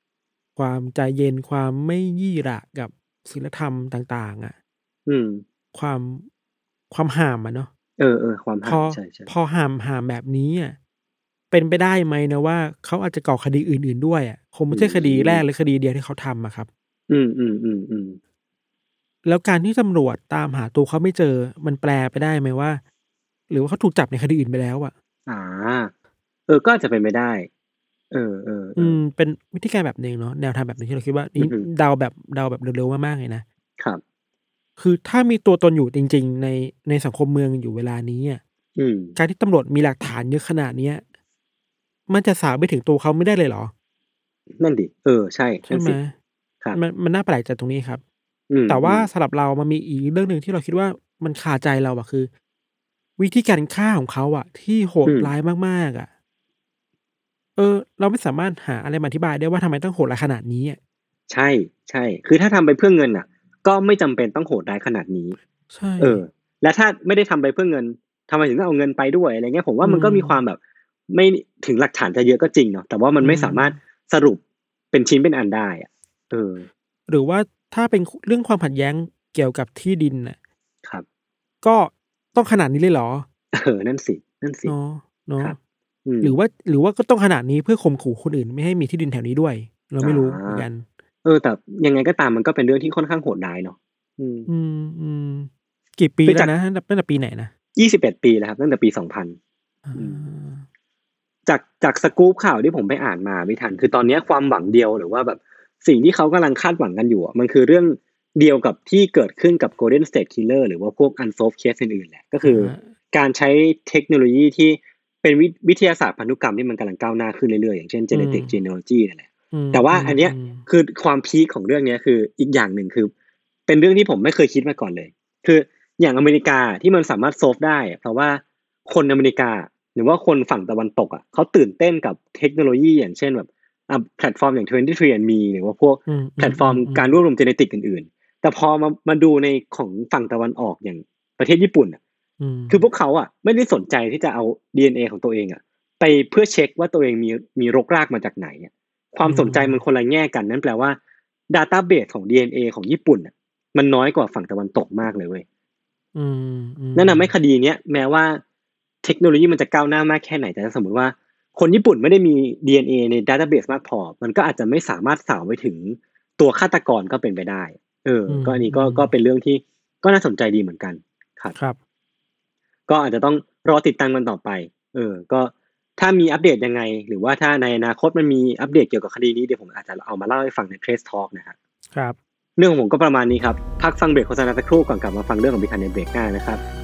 ๆ ความใจเย็นความไม่ยี่หระกับ ศีลธรรมต่าง ๆ อะ อืม ความความห่ามอะเนาะเออเออความพห่าอใช่ใช่พอห่ามห่ามแบบนี้อะเป็นไปได้ไหมนะว่าเขาอาจจะก่อคดีอื่น ๆด้วยอะคงไม่ใช่คดีแรกหรือคดีเดียวที่เขาทำอะครับ อืมอืมอืมอืมแล้วการที่ตำรวจตามหาตัวเขาไม่เจอ มันแปลไปได้ไหมว่า หรือว่าเขาถูกจับในคดีอื่นไปแล้วอะ อ่า เออ ก็อาจจะเป็นไปได้ เออเออเออือมเป็นวิธีการแบบหนึ่งเนาะแนวทางแบบหนึงที่เราคิดว่านี่อือฮึเดาแบบเดาแบบเร็วๆมากๆเลยนะครับ คือถ้ามีตัวตนอยู่จริง ๆ ในในสังคมเมืองอยู่เวลานี้อะอืมการที่ตำรวจมีหลักฐานเยอะขนาดเนี้ยมันจะสาวไปถึงตัวเขาไม่ได้เลยเหรอ นั่นดิ เออ ใช่ ใช่ไหมนั่นสิครับมันมันน่าแปลกใจตรงนี้ครับอืมแต่ว่าอืมสำหรับเรามันมีอีกเรื่องหนึ่งที่เราคิดว่ามันคาใจเราอะคือ วิธีการฆ่าของเขาอะที่โหดร้ายมากๆอะ เออ เราไม่สามารถหาอะไรมาอธิบายได้ว่าทำไมต้องโหดร้ายขนาดนี้อะใช่ใช่ คือถ้าทำไปเพื่อเงินอะ ก็ไม่จำเป็นต้องโหดร้ายขนาดนี้ ใช่ เออ และถ้าไม่ได้ทำไปเพื่อเงินทำไมถึงต้องเอาเงินไปด้วยอะไรเงี้ยผมว่ามันก็มีความแบบ ไม่ถึงหลักฐานจะเยอะก็จริงเนาะแต่ว่ามันไม่สามารถสรุปเป็นชิ้นเป็นอันได้อะเออ หรือว่าถ้าเป็นเรื่องความขัดแย้งเกี่ยวกับที่ดินน่ะ ครับ ก็ต้องขนาดนี้เลยเหรอ เออ นั่นสิ นั่นสิเนาะเนาะครับอืม หรือว่าหรือว่าก็ต้องขนาดนี้เพื่อข่มขู่คนอื่น ไม่ให้มีที่ดินแถวนี้ด้วย เราไม่รู้อ่าเหมือนกัน เออ แต่ยังไงก็ตามมันก็เป็นเรื่องที่ค่อนข้างโหดร้ายเนาะอืมอืมอืมกี่ปีคือแล้จากวนะตั้งแต่ตั้งแต่ปีไหนนะยี่สิบเอ็ดปีแล้วครับตั้งแต่ปีสองพันอ่าอืมจากจากสกู๊ปข่าวที่ผมไปอ่านมาไม่ทัน คือตอนเนี้ยความหวังเดียวหรือว่าแบบสิ่งที่เขากำลังคาดหวังกันอยู่อะมันคือเรื่องเดียวกับที่เกิดขึ้นกับ Golden State Killer หรือว่าพวก unsolved case อื่นๆแหละก็คืออการใช้เทคโนโลยีที่ เป็นวิวิทยาศาสตร์พันธุกรรมที่มันกำลังก้าวหน้าขึ้นเรื่อยๆ อย่างเช่น genetic genealogy นั่นแหละอืมแต่ว่าอันเนี้ยมคือความพีคของเรื่องเนี้ยคืออีกอย่างหนึ่งคือ เป็นเรื่องที่ผมไม่เคยคิดมาก่อนเลย คืออย่างอเมริกาที่มันสามารถ solve ได้อะเพราะว่าคนอเมริกาหรือว่าคนฝั่งตะวันตกอะเขาตื่นเต้นกับเทคโนโลยีอย่างเช่นแบบอะแพลตฟอร์มอย่าง 23andMe หรือว่าพวกอืแพลตฟอร์มการรวบรวม genetic อื่นๆ แต่พอมามาดูในของฝั่งตะวันออกอย่างประเทศญี่ปุ่นอะม คือพวกเขาอะ ไม่ได้สนใจที่จะเอา DNA ของตัวเองอะ ไปเพื่อเช็คว่าตัวเองมีมีรกรากมาจากไหนอะความสนใจมันคนละแง่กันนั่นแปลว่า Database ของ DNA ของญี่ปุ่นอะมันน้อยกว่าฝั่งตะวันตกมากเลยเว้ยอืมอืมนั่นทำให้คดีเนี้ยแม้ว่าเทคโนโลยีมันจะก้าวหน้ามากแค่ไหนแต่ถ้าสมมติว่า คนญี่ปุ่นไม่ได้มี DNA ใน Database มากพอ มันก็อาจจะไม่สามารถสาวไปถึงตัวฆาตกรก็เป็นไปได้ เออ ก็อันนี้ก็ก็เป็นเรื่องที่ก็น่าสนใจดีเหมือนกัน ครับครับ ก็อาจจะต้องรอติดตามกันต่อไป เออ ก็ถ้ามีอัปเดตยังไง หรือว่าถ้าในอนาคตมันมีอัปเดตเกี่ยวกับคดีนี้เดี๋ยวผมอาจจะเอามาเล่าให้ฟังใน Trace Talk นะครับครับ เรื่องของผมก็ประมาณนี้ครับ พักฟังเบรกโฆษณาสักครู่ก่อนกลับมาฟังเรื่องของพิธันในเบรกหน้านะครับ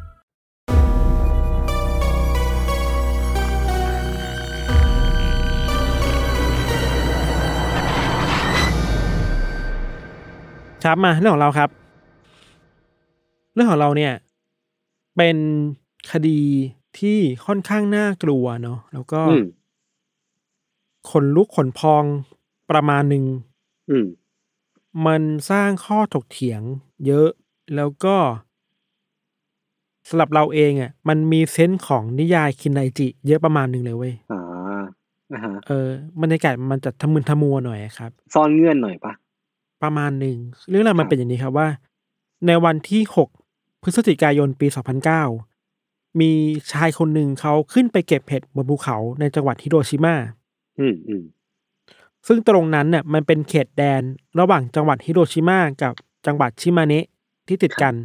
ครับมาเรื่องของเราครับ เรื่องของเราเนี่ย เป็นคดีที่ค่อนข้างน่ากลัวเนาะแล้วก็อืมขนลุกขนพองประมาณหนึ่งอืมมันสร้างข้อถกเถียง เยอะแล้วก็สำหรับเราเองอะ มันมีเซนส์ของนิยายคินไดจิ เยอะประมาณหนึ่งเลยเว้ยอ่าอ่าฮะเออบรรยากาศมันจะทะมึนทะมัวหน่อยครับ ซ่อนเงื่อนหน่อยปะ ประมาณหนึ่งเรื่องราวมัครันบเป็นอย่างนี้ครับว่า ในวันที่หกพฤศจิกายนปี2009มีชายคนหนึ่งเขาขึ้นไปเก็บเห็ดบนภูเขาในจังหวัดฮิโรชิมาอืมอืมซึ่งตรงนั้นเนี่ยมันเป็นเขตแดนระหว่างจังหวัดฮิโรชิมากับจังหวัดชิมาเนะที่ติดกัน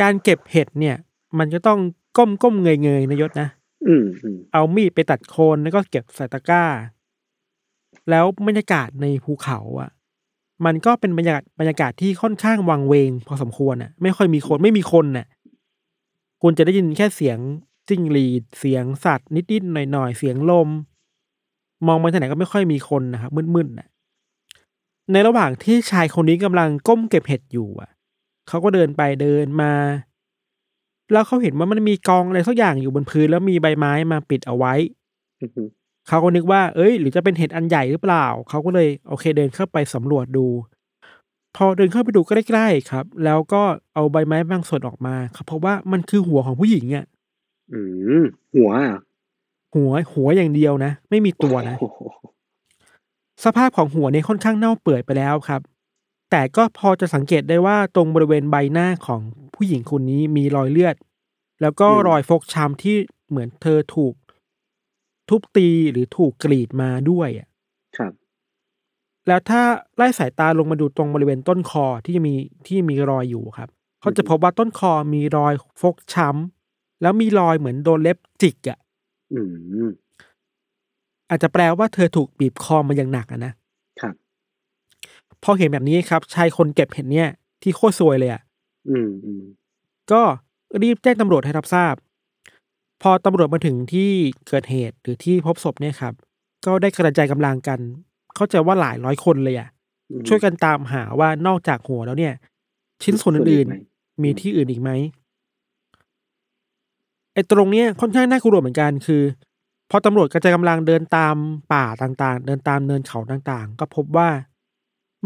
การเก็บเห็ดเนี่ย มันจะต้องก้มก้มเงยเงยๆนะยศนะอืมอืมเอามีดไปตัดโคนแล้วก็เก็บใส่ตะกร้า แล้วบรรยากาศในภูเขาอะ มันก็เป็นบรรยากาศบรรยากาศที่ค่อนข้างวังเวง พอสมควรอะ ไม่ค่อยมีคนไม่มีคนน่ะคุณจะได้ยินแค่เสียงจิ้งหรีดเสียงสัตว์นิดๆหน่อยๆเสียงลม มองไปทางไหนก็ไม่ค่อยมีคนนะครับมืดๆน่ะในระหว่างที่ชายคนนี้กำลังก้มเก็บเห็ดอยู่อะเขาก็เดินไปเดินมา แล้วเขาเห็นว่ามันมีกองอะไรสักอย่างอยู่บนพื้นแล้วมีใบไม้มาปิดเอาไว้ เขาก็นึกว่าเอ้ย หรือจะเป็นเห็ดอันใหญ่หรือเปล่า เขาก็เลยโอเคเดินเข้าไปสำรวจดู พอเดินเข้าไปดูใกล้ๆครับ แล้วก็เอาใบไม้บางส่วนออกมาครับเพราะว่ามันคือหัวของผู้หญิงอะอืมหัวอะหัวหัวอย่างเดียวนะ ไม่มีตัวนะโอ้โหสภาพของหัวเนี่ยค่อนข้างเน่าเปื่อยไปแล้วครับ แต่ก็พอจะสังเกตได้ว่าตรงบริเวณใบหน้าของผู้หญิงคนนี้มีรอยเลือด แล้วก็รอยฟกช้ำที่เหมือนเธอถูก ทุบตีหรือถูกกรีดมาด้วยอะครับ แล้วถ้าไล่สายตาลงมาดูตรงบริเวณต้นคอที่มีที่มีรอยอยู่ครับเขาจะพบว่าต้นคอมีรอยฟกช้ำแล้วมีรอยเหมือนโดนเล็บจิกอะอืมอาจจะแปลว่าเธอถูกบีบคอมาอย่างหนักอะนะครับ พอเห็นแบบนี้ครับ ชายคนเก็บเห็ดเนี่ย ที่โคตรซวยเลยอะอืมอืมก็รีบแจ้งตำรวจให้รับทราบ พอตำรวจมาถึงที่เกิดเหตุหรือที่พบศพเนี่ยครับ ก็ได้กระจายกำลังกัน เข้าใจว่าหลายร้อยคนเลยอะอืมช่วยกันตามหาว่านอกจากหัวแล้วเนี่ย ชิ้นส่วนอื่นไหมๆมีที่อื่นอีกไหมไอ้ตรงเนี้ยค่อนข้างน่ากลัวเหมือนกันคือ พอตำรวจกระจายกำลังเดินตามป่าต่างๆ เดินตามเนินเขาต่างๆ ก็พบว่า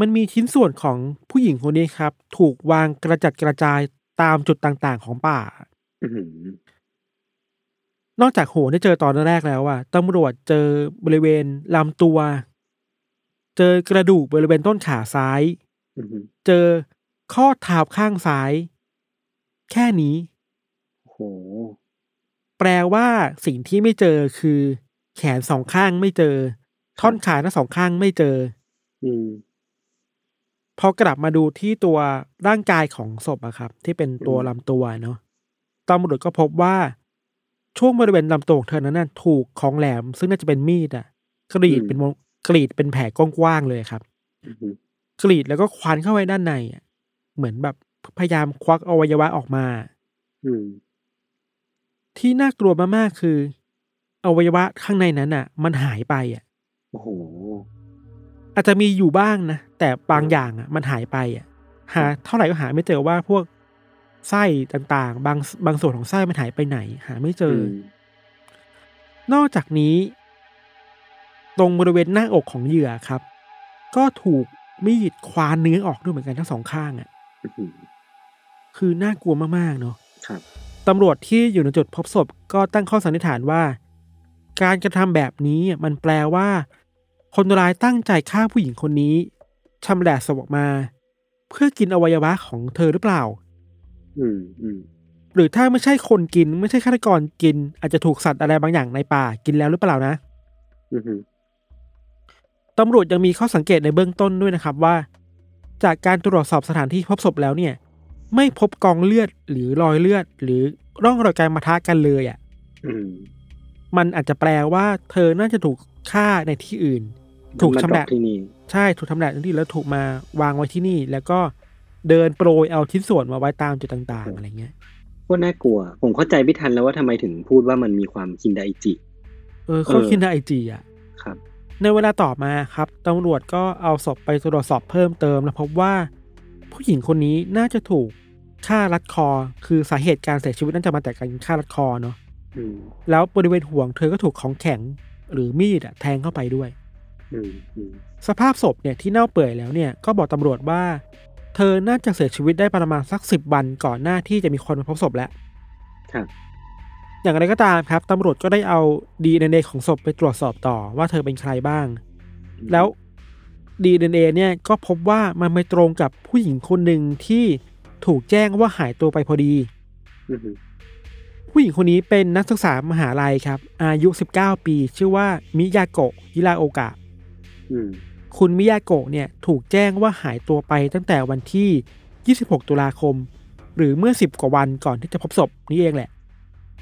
มันมีชิ้นส่วนของผู้หญิงคนนี้ครับ ถูกวางกระจัดกระจายตามจุดต่างๆ ของป่าอืม นอกจากหัวที่เจอตอนแรกแล้วอะตำรวจเจอบริเวณลำตัว เจอกระดูกบริเวณต้นขาซ้ายอืมเจอข้อเท้าข้างซ้าย แค่นี้โอ้โหแปลว่าสิ่งที่ไม่เจอคือ แขนสองข้างไม่เจอ ท่อนขาทั้งสองข้างไม่เจอ อืมพอกลับมาดูที่ตัวร่างกายของศพอะครับ ที่เป็นตัวอืมลำตัวเนาะตำรวจก็พบว่า ช่วงบริเวณลำตัวของเธอนั้นน่ะถูกของแหลม ซึ่งน่าจะเป็นมีดอะกรีดเป็นวงกรีดเป็นแผลกว้างๆเลยครับอืมกรีดแล้วก็ควันเข้าไปด้านในอะเหมือนแบบพยายามควักอวัยวะออกมาอืมที่น่ากลัวมากๆคือ อวัยวะข้างในนั้นอะ มันหายไปอะโอ้โหอาจจะมีอยู่บ้างนะแต่บางอย่างอะ มันหายไปอะ หา เท่าไหร่ก็หาไม่เจอว่าพวก ไส้ต่างๆ บางบางส่วนของไส้มันหายไปไหน หาไม่เจออนอกจากนี้ ตรงบริเวณหน้าอกของเหยื่อครับ ก็ถูกมีดควานเนื้อออกด้วยเหมือนกันทั้งสองข้างอะอืมคือน่ากลัวมากๆเนาะครับตำรวจที่อยู่ในจุดพบศพก็ตั้งข้อสันนิษฐานว่า การกระทำแบบนี้มันแปลว่า คนร้ายตั้งใจฆ่าผู้หญิงคนนี้ชำแหละศพออกมา เพื่อกินอวัยวะของเธอหรือเปล่า อืมอืมหรือถ้าไม่ใช่คนกิน ไม่ใช่ฆาตกรกิน อาจจะถูกสัตว์อะไรบางอย่างในป่ากินแล้วหรือเปล่านะอือฮึตำรวจยังมีข้อสังเกตในเบื้องต้นด้วยนะครับว่า จากการตรวจสอบสถานที่พบศพแล้วเนี่ย ไม่พบกองเลือดหรือรอยเลือด หรือร่องรอยการมาทะกันเลยอะ่ะอืมมันอาจจะแปลว่า เธอน่าจะถูกฆ่าในที่อื่น ถูกมาชำดแหรอละปที่นี่ใช่ถูกทำแหละที่แล้วถูกมาวางไว้ที่นี่ แล้วก็ เดินโปรยเอาชิ้นส่วนมาไว้ตามจุดต่างๆอะไรเงี้ยโคตรน่ากลัว ผมเข้าใจพี่ทันแล้วว่าทำไมถึงพูดว่ามันมีความคินไดจิ เออเขาเออคิดในไอจีอะครับ ในเวลาต่อมาครับตำรวจก็เอาศพไปตรวจสอบเพิ่มเติม แล้วพบว่า ผู้หญิงคนนี้น่าจะถูกฆ่ารัดคอ คือสาเหตุการเสียชีวิตน่าจะมาจากการฆ่ารัดคอเนาะอืมแล้วบริเวณห่วงเธอก็ถูกของแข็งหรือมีดอะแทงเข้าไปด้วยอืมอืมสภาพศพเนี่ยที่เน่าเปื่อยแล้วเนี่ยก็บอกตำรวจว่า เธอน่าจะเสียชีวิตได้ประมาณสักสิบวันก่อนหน้าที่จะมีคนมาพบศพแล้วครับอย่างไรก็ตามครับตำรวจก็ได้เอา DNA ของศพไปตรวจสอบต่อว่าเธอเป็นใครบ้าง แล้ว DNA เนี่ยก็พบว่ามันไปตรงกับผู้หญิงคนหนึ่งที่ถูกแจ้งว่าหายตัวไปพอดีอือฮึผู้หญิงคนนี้เป็นนักศึกษามหาลัยครับ อายุ 19 ปี ชื่อว่ามิยาโกะฮิราโอกะอืม คุณมิยาโกะเนี่ยถูกแจ้งว่าหายตัวไปตั้งแต่วันที่ 26 ตุลาคม หรือเมื่อ 10 กว่าวันก่อนที่จะพบศพนี้เองแหละ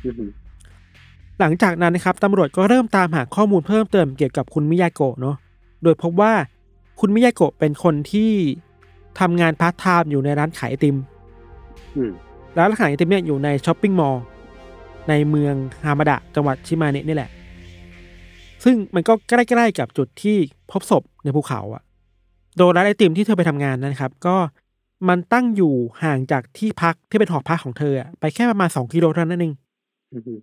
อือฮึหลังจากนั้นนะครับตำรวจก็เริ่มตามหาข้อมูลเพิ่มเติมเกี่ยวกับคุณมิยาโกะเนาะ โดยพบว่าคุณมิยาโกะเป็นคนที่ทำงานพาร์ทไทม์อยู่ในร้านขายไอติมอืมร้านขายไอติมเนี่ยอยู่ใน shopping mall ในเมืองฮามาดะจังหวัดชิมาเนะนี่แหละ ซึ่งมันก็ใกล้ๆกับจุดที่พบศพในภูเขาอะโดยร้านไอติมที่เธอไปทำงานนะครับ ก็มันตั้งอยู่ห่างจากที่พักที่เป็นหอพักของเธออะไปแค่ประมาณสองกิโลเท่านั้นเองอือฮึ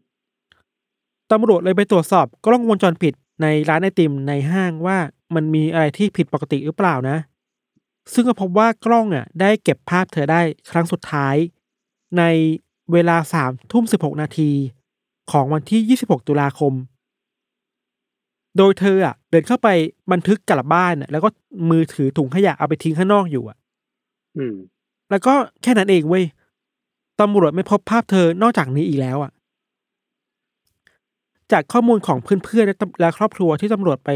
ตำรวจเลยไปตรวจสอบกล้องวงจรปิดในร้านไอติมในห้างว่ามันมีอะไรที่ผิดปกติหรือเปล่านะ ซึ่งก็พบว่ากล้องอะ ได้เก็บภาพเธอได้ครั้งสุดท้าย ในเวลาสามทุ่มสิบหกนาทีของวันที่ยี่สิบหกตุลาคม โดยเธออะเดินเข้าไปบันทึกกลับบ้านอะแล้วก็มือถือถุงขยะเอาไปทิ้งข้างนอกอยู่อะ อืม แล้วก็แค่นั้นเองเว้ยตำรวจไม่พบภาพเธอนอกจากนี้อีกแล้วอะ จากข้อมูลของเพื่อนๆและตำและครอบครัวที่ตำรวจไป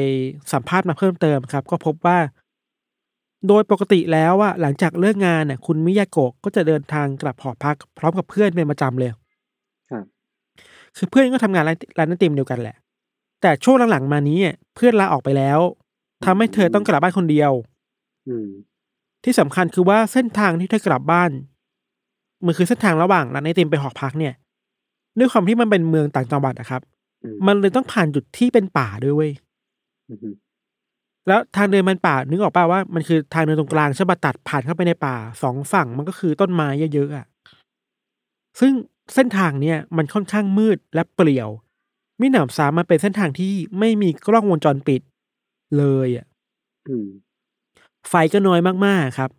สัมภาษณ์มาเพิ่มเติมครับ ก็พบว่า โดยปกติแล้วอะหลังจากเลิกงานน่ะ คุณมิยาโกะก็จะเดินทางกลับหอพักพร้อมกับเพื่อนเป็นประจำเลยครับคือเพื่อนก็ทำงานร้านร้านไอติมเดียวกันแหละ แต่ช่วงหลังๆมานี้เพื่อนลาออกไปแล้วทำให้เธอต้องกลับบ้านคนเดียว อืที่สำคัญคือว่าเส้นทางที่เธอกลับบ้านมันคือเส้นทางระหว่างร้านไอติมไปหอพักเนี่ย ด้วยความที่มันเป็นเมืองต่างจังหวัดอะครับ มันเลยต้องผ่านจุดที่เป็นป่าด้วยเว้ยแล้วทางเดินมันป่านึกออกป่าว่ามันคือทางเดินตรงกลางใช่ปะตัดผ่านเข้าไปในป่าสองฝั่งมันก็คือต้นไม้เยอะๆอะซึ่งเส้นทางเนี่ยมันค่อนข้างมืดและเปลี่ยว มิหนำซ้ำมันเป็นเส้นทางที่ไม่มีกล้องวงจรปิดเลยอะอืมไฟก็น้อยมากๆครับ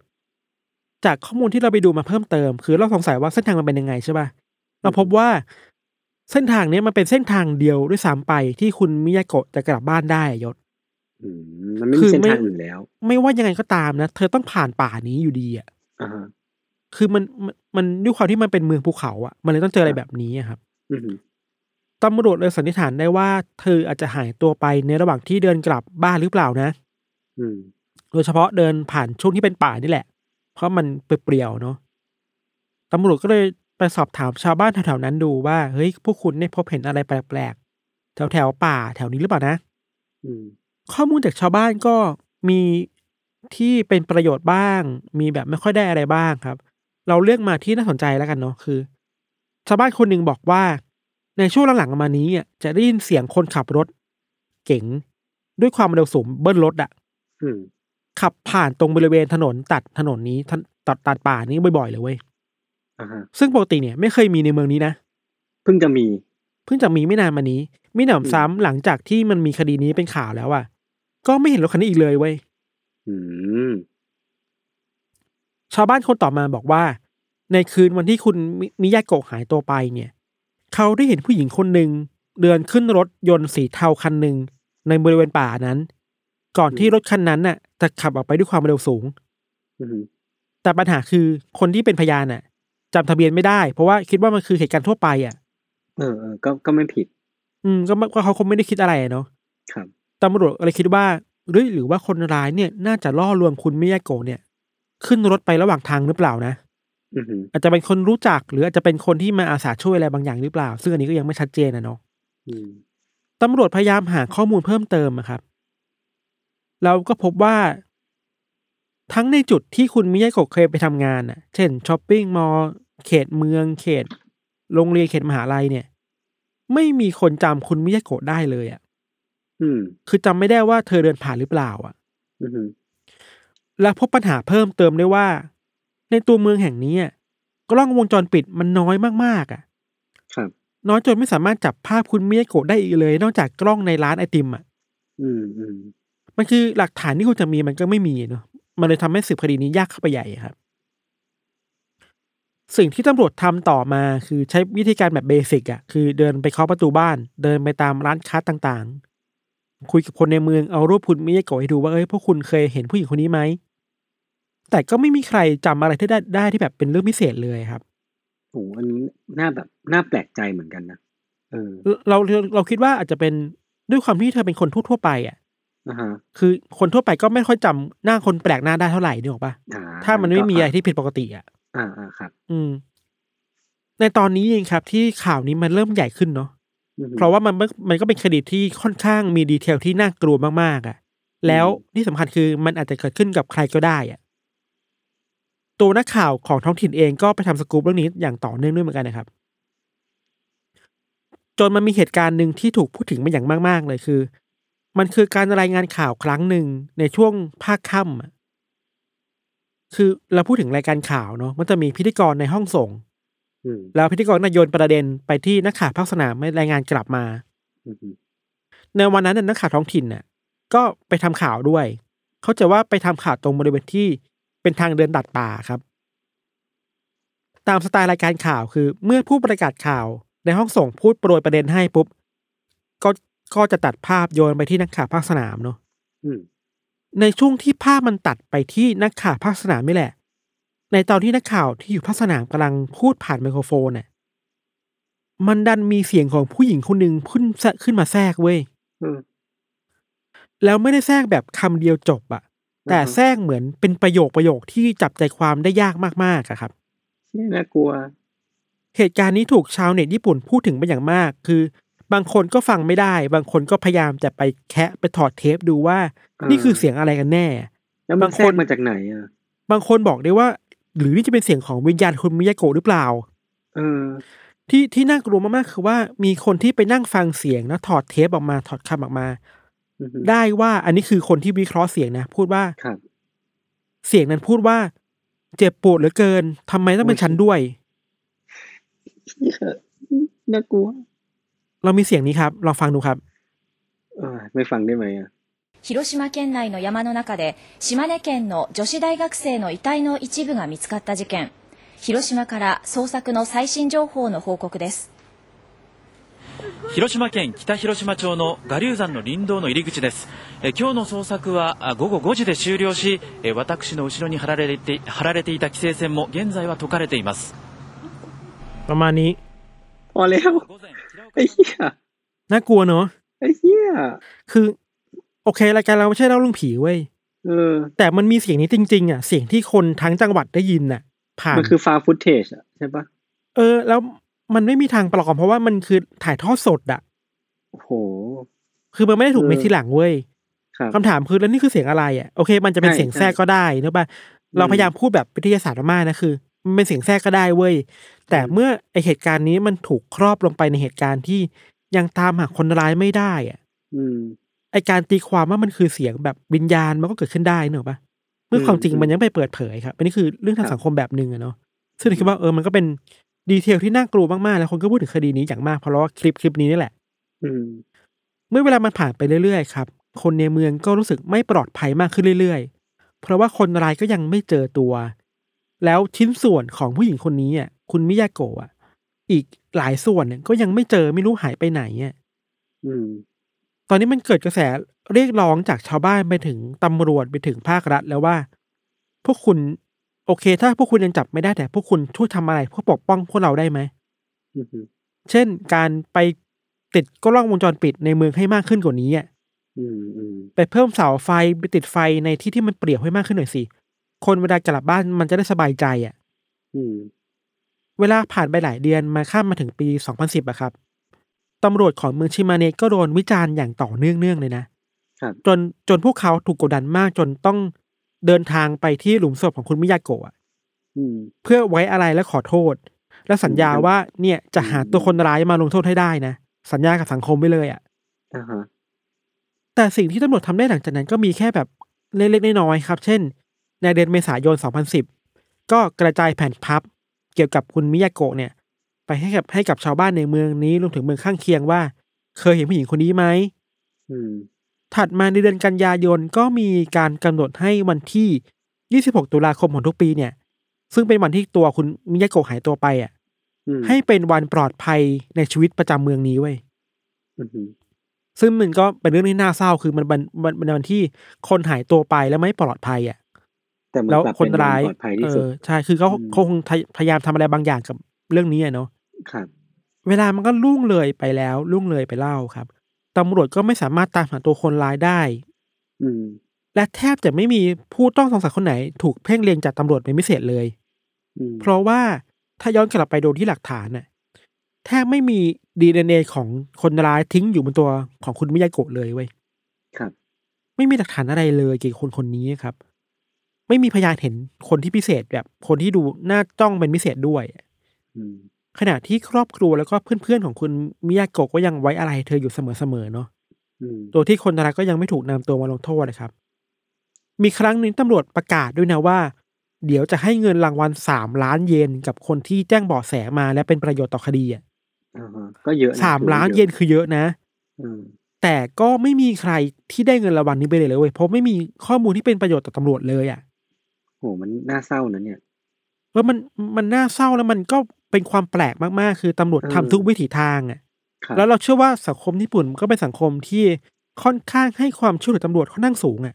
จากข้อมูลที่เราไปดูมาเพิ่มเติม คือเราสงสัยว่าเส้นทางมันเป็นยังไงใช่ป่ะเราพบว่าเส้นทางเนี้ยมันเป็นเส้นทางเดียวด้วยซ้ำไปที่คุณมิยาโกะจะกลับบ้านได้อะยศอืมมันไม่คืมีอเส้นไม่ทางอื่นแล้ว ไม่ว่ายังไงก็ตามนะ เธอต้องผ่านป่านี้อยู่ดีอะอ่าฮะคือมันมันมันด้วยความที่มันเป็นเมืองภูเขาอะ มันเลยต้องเจออะไรแบบนี้อะครับอือฮึ ตำรวจเลยสันนิษฐานได้ว่าเธออาจจะหายตัวไปในระหว่างที่เดินกลับบ้านหรือเปล่านะ อืม โดยเฉพาะเดินผ่านช่วงที่เป็นป่านี่แหละ เพราะมันเปรี่ยวๆเนาะตำรวจก็เลยไปสอบถามชาวบ้านแถวๆนั้นดูว่าเฮ้ยพวกคุณได้พบเห็นอะไรแปลกๆแถวๆป่าแถวนี้หรือเปล่านะอืมข้อมูลจากชาวบ้านก็มีที่เป็นประโยชน์บ้าง มีแบบไม่ค่อยได้อะไรบ้างครับ เราเลือกมาที่น่าสนใจแล้วกันเนาะคือ ชาวบ้านคนหนึ่งบอกว่า ในช่วงหลังๆมานี้อะจะได้ยินเสียงคนขับรถ เก๋งด้วยความเร็วสูงเบิ้ลรถอะอืมขับผ่านตรงบริเวณถนนตัดถนนนี้ถนตัดตัดป่านี้บ่อยๆเลยเว้ยอ่าฮะซึ่งปกติเนี่ยไม่เคยมีในเมืองนี้นะเพิ่งจะมี เพิ่งจะมีไม่นานมานี้ไม่หนำซ้ำหลังจากที่มันมีคดีนี้เป็นข่าวแล้วอะ ก็ไม่เห็นรถคันนี้อีกเลยเว้ยอืมชาวบ้านคนต่อมาบอกว่า ในคืนวันที่คุณมิมิยาโกะหายตัวไปเนี่ย เขาได้เห็นผู้หญิงคนหนึ่งเดินขึ้นรถยนต์สีเทาคันหนึ่งในบริเวณป่านั้น ก่อนที่รถคันนั้นน่ะ จะขับออกไปด้วยความเร็วสูงอืมแต่ปัญหาคือคนที่เป็นพยานน่ะจำทะเบียนไม่ได้ เพราะว่าคิดว่ามันคือเหตุการณ์ทั่วไปอะ เออเออก็ก็ไม่ผิด อืมก็ไม่ก็เขาคงไม่ได้คิดอะไรอะเนาะครับตำรวจเลยคิดว่าหรือหรือว่าคนร้ายเนี่ย น่าจะล่อลวงคุณมิยาโกะเนี่ย ขึ้นรถไประหว่างทางหรือเปล่านะ อือหืออาจจะเป็นคนรู้จักหรืออาจจะเป็นคนที่มาอาสาช่วยอะไรบางอย่างหรือเปล่า ซึ่งอันนี้ก็ยังไม่ชัดเจนนะเนาะอืมตำรวจพยายามหาข้อมูลเพิ่มเติมอะครับ เราก็พบว่าทั้งในจุดที่คุณมิยาโกะเคยไปทำงานอะ เช่นช้อปปิ้งมอลล์เขตเมือง เขต โรงเรียนเขตมหาลัยเนี่ย ไม่มีคนจำคุณมิยาโกะได้เลยอะอืมคือจำไม่ได้ว่าเธอเดินผ่านหรือเปล่า อะอือหือและพบปัญหาเพิ่มเติมด้วยว่า ในตัวเมืองแห่งนี้อะกล้องวงจรปิดมันน้อยมากๆอะ ครับ น้อยจนไม่สามารถจับภาพคุณมิยาโกะได้อีกเลย นอกจากกล้องในร้านไอติมอะ อืมอืมมันคือหลักฐานที่คุณจะมีมันก็ไม่มีเนาะมันเลยทำให้สืบคดีนี้ยากเข้าไปใหญ่อะครับ สิ่งที่ตำรวจทำต่อมาคือใช้วิธีการแบบเบสิกอะคือเดินไปเคาะประตูบ้าน เดินไปตามร้านค้าต่างๆ คุยกับคนในเมืองเอารูปคุณมิยาโกะให้ดูว่าเอ้ยพวกคุณเคยเห็นผู้หญิงคนนี้ไหม แต่ก็ไม่มีใครจำอะไรที่ได้ได้ที่แบบเป็นเรื่องพิเศษเลยครับโหอันนี้น่าแบบน่าแปลกใจเหมือนกันนะเออ เราเราเราคิดว่าอาจจะเป็นด้วยความที่เธอเป็นคนทั่วๆไปอะนะฮะคือคนทั่วไปก็ไม่ค่อยจำหน้าคนแปลกหน้าได้เท่าไหร่นึกออกปะอ่ถ้ามันไม่มีอะไรที่ผิดปกติอะอ่าอ่าครับ อืม ในตอนนี้เองครับ ที่ข่าวนี้มันเริ่มใหญ่ขึ้นเนาะอือหือเพราะว่ามันมันมันก็เป็นคดีที่ค่อนข้างมีดีเทลที่น่ากลัวมากๆอะ่ะ แล้วที่สำคัญคือมันอาจจะเกิดขึ้นกับใครก็ได้อะ่ะ ตัวนักข่าวของท้องถิ่นเองก็ไปทำสกู๊ปเรื่องนี้อย่างต่อเนื่องด้วยเหมือนกันนะครับ จนมันมีเหตุการณ์หนึ่งที่ถูกพูดถึงมาอย่างมาก ๆ เลยคือ มันคือการรายงานข่าวครั้งหนึ่งในช่วงภาคค่ำอะคือเราพูดถึงรายการข่าวเนาะมันจะมีพิธีกรในห้องส่งอืมแล้วพิธีกรนายโยนประเด็นไปที่นักข่าวภาคสนามไม่รายงานกลับมาอือหือในวันนั้นนะนักข่าวท้องถิ่นน่ะ ก็ไปทำข่าวด้วย เขาใจะว่าไปทำข่าวตรงบริเวณที่ เป็นทางเดินตัดป่าครับ ตามสไตล์รายการข่าวคือ เมื่อผู้ประกาศข่าวในห้องส่งพูดโปรยประเด็นให้ปุ๊บ ก็ก็จะตัดภาพโยนไปที่นักข่าวภาคสนามเนาะอืมในช่วงที่ภาพมันตัดไปที่นักข่าวภาคสนามนี่แหละ ในตอนที่นักข่าวที่อยู่ภาคสนามกำลังพูดผ่านไมโครโฟนน่ะมันดันมีเสียงของผู้หญิงคนหนึ่งขึ้นแทรกขึ้นมาแทรกเว้ยอืมแล้วไม่ได้แทรกแบบคำเดียวจบอะ แต่อือฮะแทรกเหมือนเป็นประโยคประโยคที่จับใจความได้ยากมากๆอะครับเชี่ยน่ากลัว เหตุการณ์นี้ถูกชาวเน็ตญี่ปุ่นพูดถึงเป็นอย่างมาก คือบางคนก็ฟังไม่ได้ บางคนก็พยายามจะไปแคะไปถอดเทปดูว่าอ่านี่นี่คือเสียงอะไรกันแน่ แล้วมันบางแทครนกมาจากไหนอะ บางคนบอกได้ว่า หรือนี่จะเป็นเสียงของวิญญาณคุณมิยาโกะหรือเปล่า เออ ที่ที่น่ากลัวมากๆคือว่ามีคนที่ไปนั่งฟังเสียงแล้วถอดเทปออกมาถอดคำออกมาอือหือ ได้ว่าอันนี้คือคนที่วิเคราะห์เสียงนะ พูดว่า ครับ เสียงนั้นพูดว่า เจ็บปวดเหลือเกินทำไมต้องเป็นฉันด้วย เชี่ยน่ากลัว เรามีเสียงนี้ครับลองฟังดูครับ เออไม่ฟังได้ไหมอ่ะ 広島県内の山の中で島根県の女子大学生の遺体の一部が見つかった事件広島から捜索の最新情報の報告です 広島県北広島町の我流山の林道の入り口ですえ今日の捜索はあ午後5時で終了しえ私の後ろに張られて張られていた規制線も現在は解かれています ประมาณนี้ พอแล้ว 午前平岡 ไอ้เหี้ย น่ากลัวเนาะ ไอ้เหี้ย คือ โอเครายการเราไม่ใช่เล่าเรื่องผีเว้ย เออ แต่มันมีเสียงนี้จริง ๆ อ่ะ เสียงที่คนทั้งจังหวัดได้ยินน่ะ ผ่าน มันคือฟาฟุตเทจอ่ะใช่ปะ เออ แล้ว มันไม่มีทางปลอมเพราะว่ามันคือถ่ายทอดสดอะโอ้โห คือมันไม่ได้ถูกเออเมคทีหลังเว้ยครับคำถามคือแล้วนี่คือเสียงอะไรอะโอเค มันจะเป็นใช่เสียงแทรกใช่ก็ได้นะป่ะเราพยายามพูดแบบวิทยาศาสตร์มากๆนะคือมันเป็นเสียงแทรกก็ได้เว้ยแต่เมื่อไอเหตุการณ์นี้มันถูกครอบลงไปในเหตุการณ์ที่ยังตามหาคนร้ายไม่ได้อะ อืมไอการตีความว่ามันคือเสียงแบบวิญญาณมันก็เกิดขึ้นได้เนอะปะเมื่อความจริงอืมมันยังไม่เปิดเผยครับอันนี้คือเรื่องทางครับสังคมแบบหนึ่งอะเนาะซึ่งผมคิดว่าเออมันก็เป็น ดีเทลที่น่ากลัวมากๆ แล้วคนก็พูดถึงคดีนี้อย่างมากเพราะว่าคลิปคลิปนี้นี่แหละ อืม เมื่อเวลามันผ่านไปเรื่อยๆครับ คนในเมืองก็รู้สึกไม่ปลอดภัยมากขึ้นเรื่อยๆ เพราะว่าคนร้ายก็ยังไม่เจอตัว แล้วชิ้นส่วนของผู้หญิงคนนี้อะคุณมิยาโกะอะ อีกหลายส่วนเนี่ยก็ยังไม่เจอไม่รู้หายไปไหนอะอืม ตอนนี้มันเกิดกระแสเรียกร้องจากชาวบ้านไปถึงตำรวจไปถึงภาครัฐแล้วว่า พวกคุณ โอเค ถ้าพวกคุณยังจับไม่ได้แต่พวกคุณช่วยทำอะไรเพื่อปกป้องพวกเราได้ไหมอือฮึเช่นการไปติดกล้องวงจรปิดในเมืองให้มากขึ้นกว่านี้อะอืมอืมไปเพิ่มเสาไฟไปติดไฟในที่ที่มันเปลี่ยวให้มากขึ้นหน่อยสิ คนเวลากลับบ้านมันจะได้สบายใจอะอืมเวลาผ่านไปหลายเดือนมาข้ามมาถึงปี2010อะครับตำรวจของเมืองชิมาเนะก็โดนวิจารณ์อย่างต่อเนื่องเนื่องๆเลยนะครับจนจนพวกเขาถูกกดดันมากจนต้อง เดินทางไปที่หลุมศพของคุณมิยาโกะอะอืมเพื่อไว้อะไรและขอโทษ และสัญญาอืมว่าเนี่ยจะหาตัวคนร้ายมาลงโทษให้ได้นะ สัญญากับสังคมไปเลยอะอ่าฮะแต่สิ่งที่ตำรวจทำได้หลังจากนั้นก็มีแค่แบบเล็กๆน้อยๆครับ เช่น ในเดือนเมษายน 2010 ก็กระจายแผ่นพับ เกี่ยวกับคุณมิยาโกะเนี่ย ไปให้กับให้กับชาวบ้านในเมืองนี้รวมถึงเมืองข้างเคียงว่า เคยเห็นผู้หญิงคนนี้ไหมอืม ถัดมาในเดือนกันยายนก็มีการกำหนดให้วันที่ 26 ตุลาคมของทุกปีเนี่ย ซึ่งเป็นวันที่ตัวคุณมิยาโกะหายตัวไปอะอืมให้เป็นวันปลอดภัยในชีวิตประจำเมืองนี้เว้ยอือฮึซึ่งมันก็เป็นเรื่องที่น่าเศร้าคือมันเป็นมันเป็นวันที่คนหายตัวไปแล้วไม่ปลอดภัยอะแต่มันแล้วกลับคนเป็นร้ายปลอดภัยที่เอสุดอใช่คือเขาอืมเขาคงพยายามทำอะไรบางอย่างกับเรื่องนี้อะเนาะครับ เวลามันก็ล่วงเลยไปแล้วล่วงเลยไปเล่าครับ ตำรวจก็ไม่สามารถตามหาตัวคนร้ายได้ อืม และแทบจะไม่มีผู้ต้องสงสัยคนไหน ถูกเพ่งเล็งจากตำรวจเป็นพิเศษเลย อืมเพราะว่าถ้าย้อนกลับไปดูที่หลักฐานน่ะแทบไม่มีดีเอ็นเอของคนร้ายทิ้งอยู่บนตัวของคุณมิยาโกะเลยเว้ยครับ ไม่มีหลักฐานอะไรเลยเกี่ยวกับคนคนนี้ครับ ไม่มีพยานเห็นคนที่พิเศษแบบคนที่ดูน่าจ้องเป็นพิเศษด้วย อืม ขณะที่ครอบครัวแล้วก็เพื่อนๆของคุณมิยาโกะก็ยังไว้อะไรเธออยู่เสมอๆเนาะอืมโดยที่คนร้ายก็ยังไม่ถูกนำตัวมาลงโทษนะครับ มีครั้งหนึ่งตำรวจประกาศด้วยนะว่า เดี๋ยวจะให้เงินรางวัลสามล้านเยนกับคนที่แจ้งเบาะแสมาและเป็นประโยชน์ต่อคดีอะอ่าฮะก็เยอะะสามถือว่ล้านอะเยนคือเยอะนะอืมแต่ก็ไม่มีใครที่ได้เงินรางวัลนี้ไปเลยเลยเว้ยเพราะไม่มีข้อมูลที่เป็นประโยชน์ต่อตำรวจเลยอะโหมันน่าเศร้านะเนี่ย ว่ามันมันน่าเศร้าแล้วมันก็เป็นความแปลกมากๆ คือตำรวจเออทำทุกวิถีทางอะครับแล้วเราเชื่อว่าสังคมญี่ปุ่นก็เป็นสังคมที่ค่อนข้างให้ความช่วยเหลือตำรวจค่อนข้างสูงอะ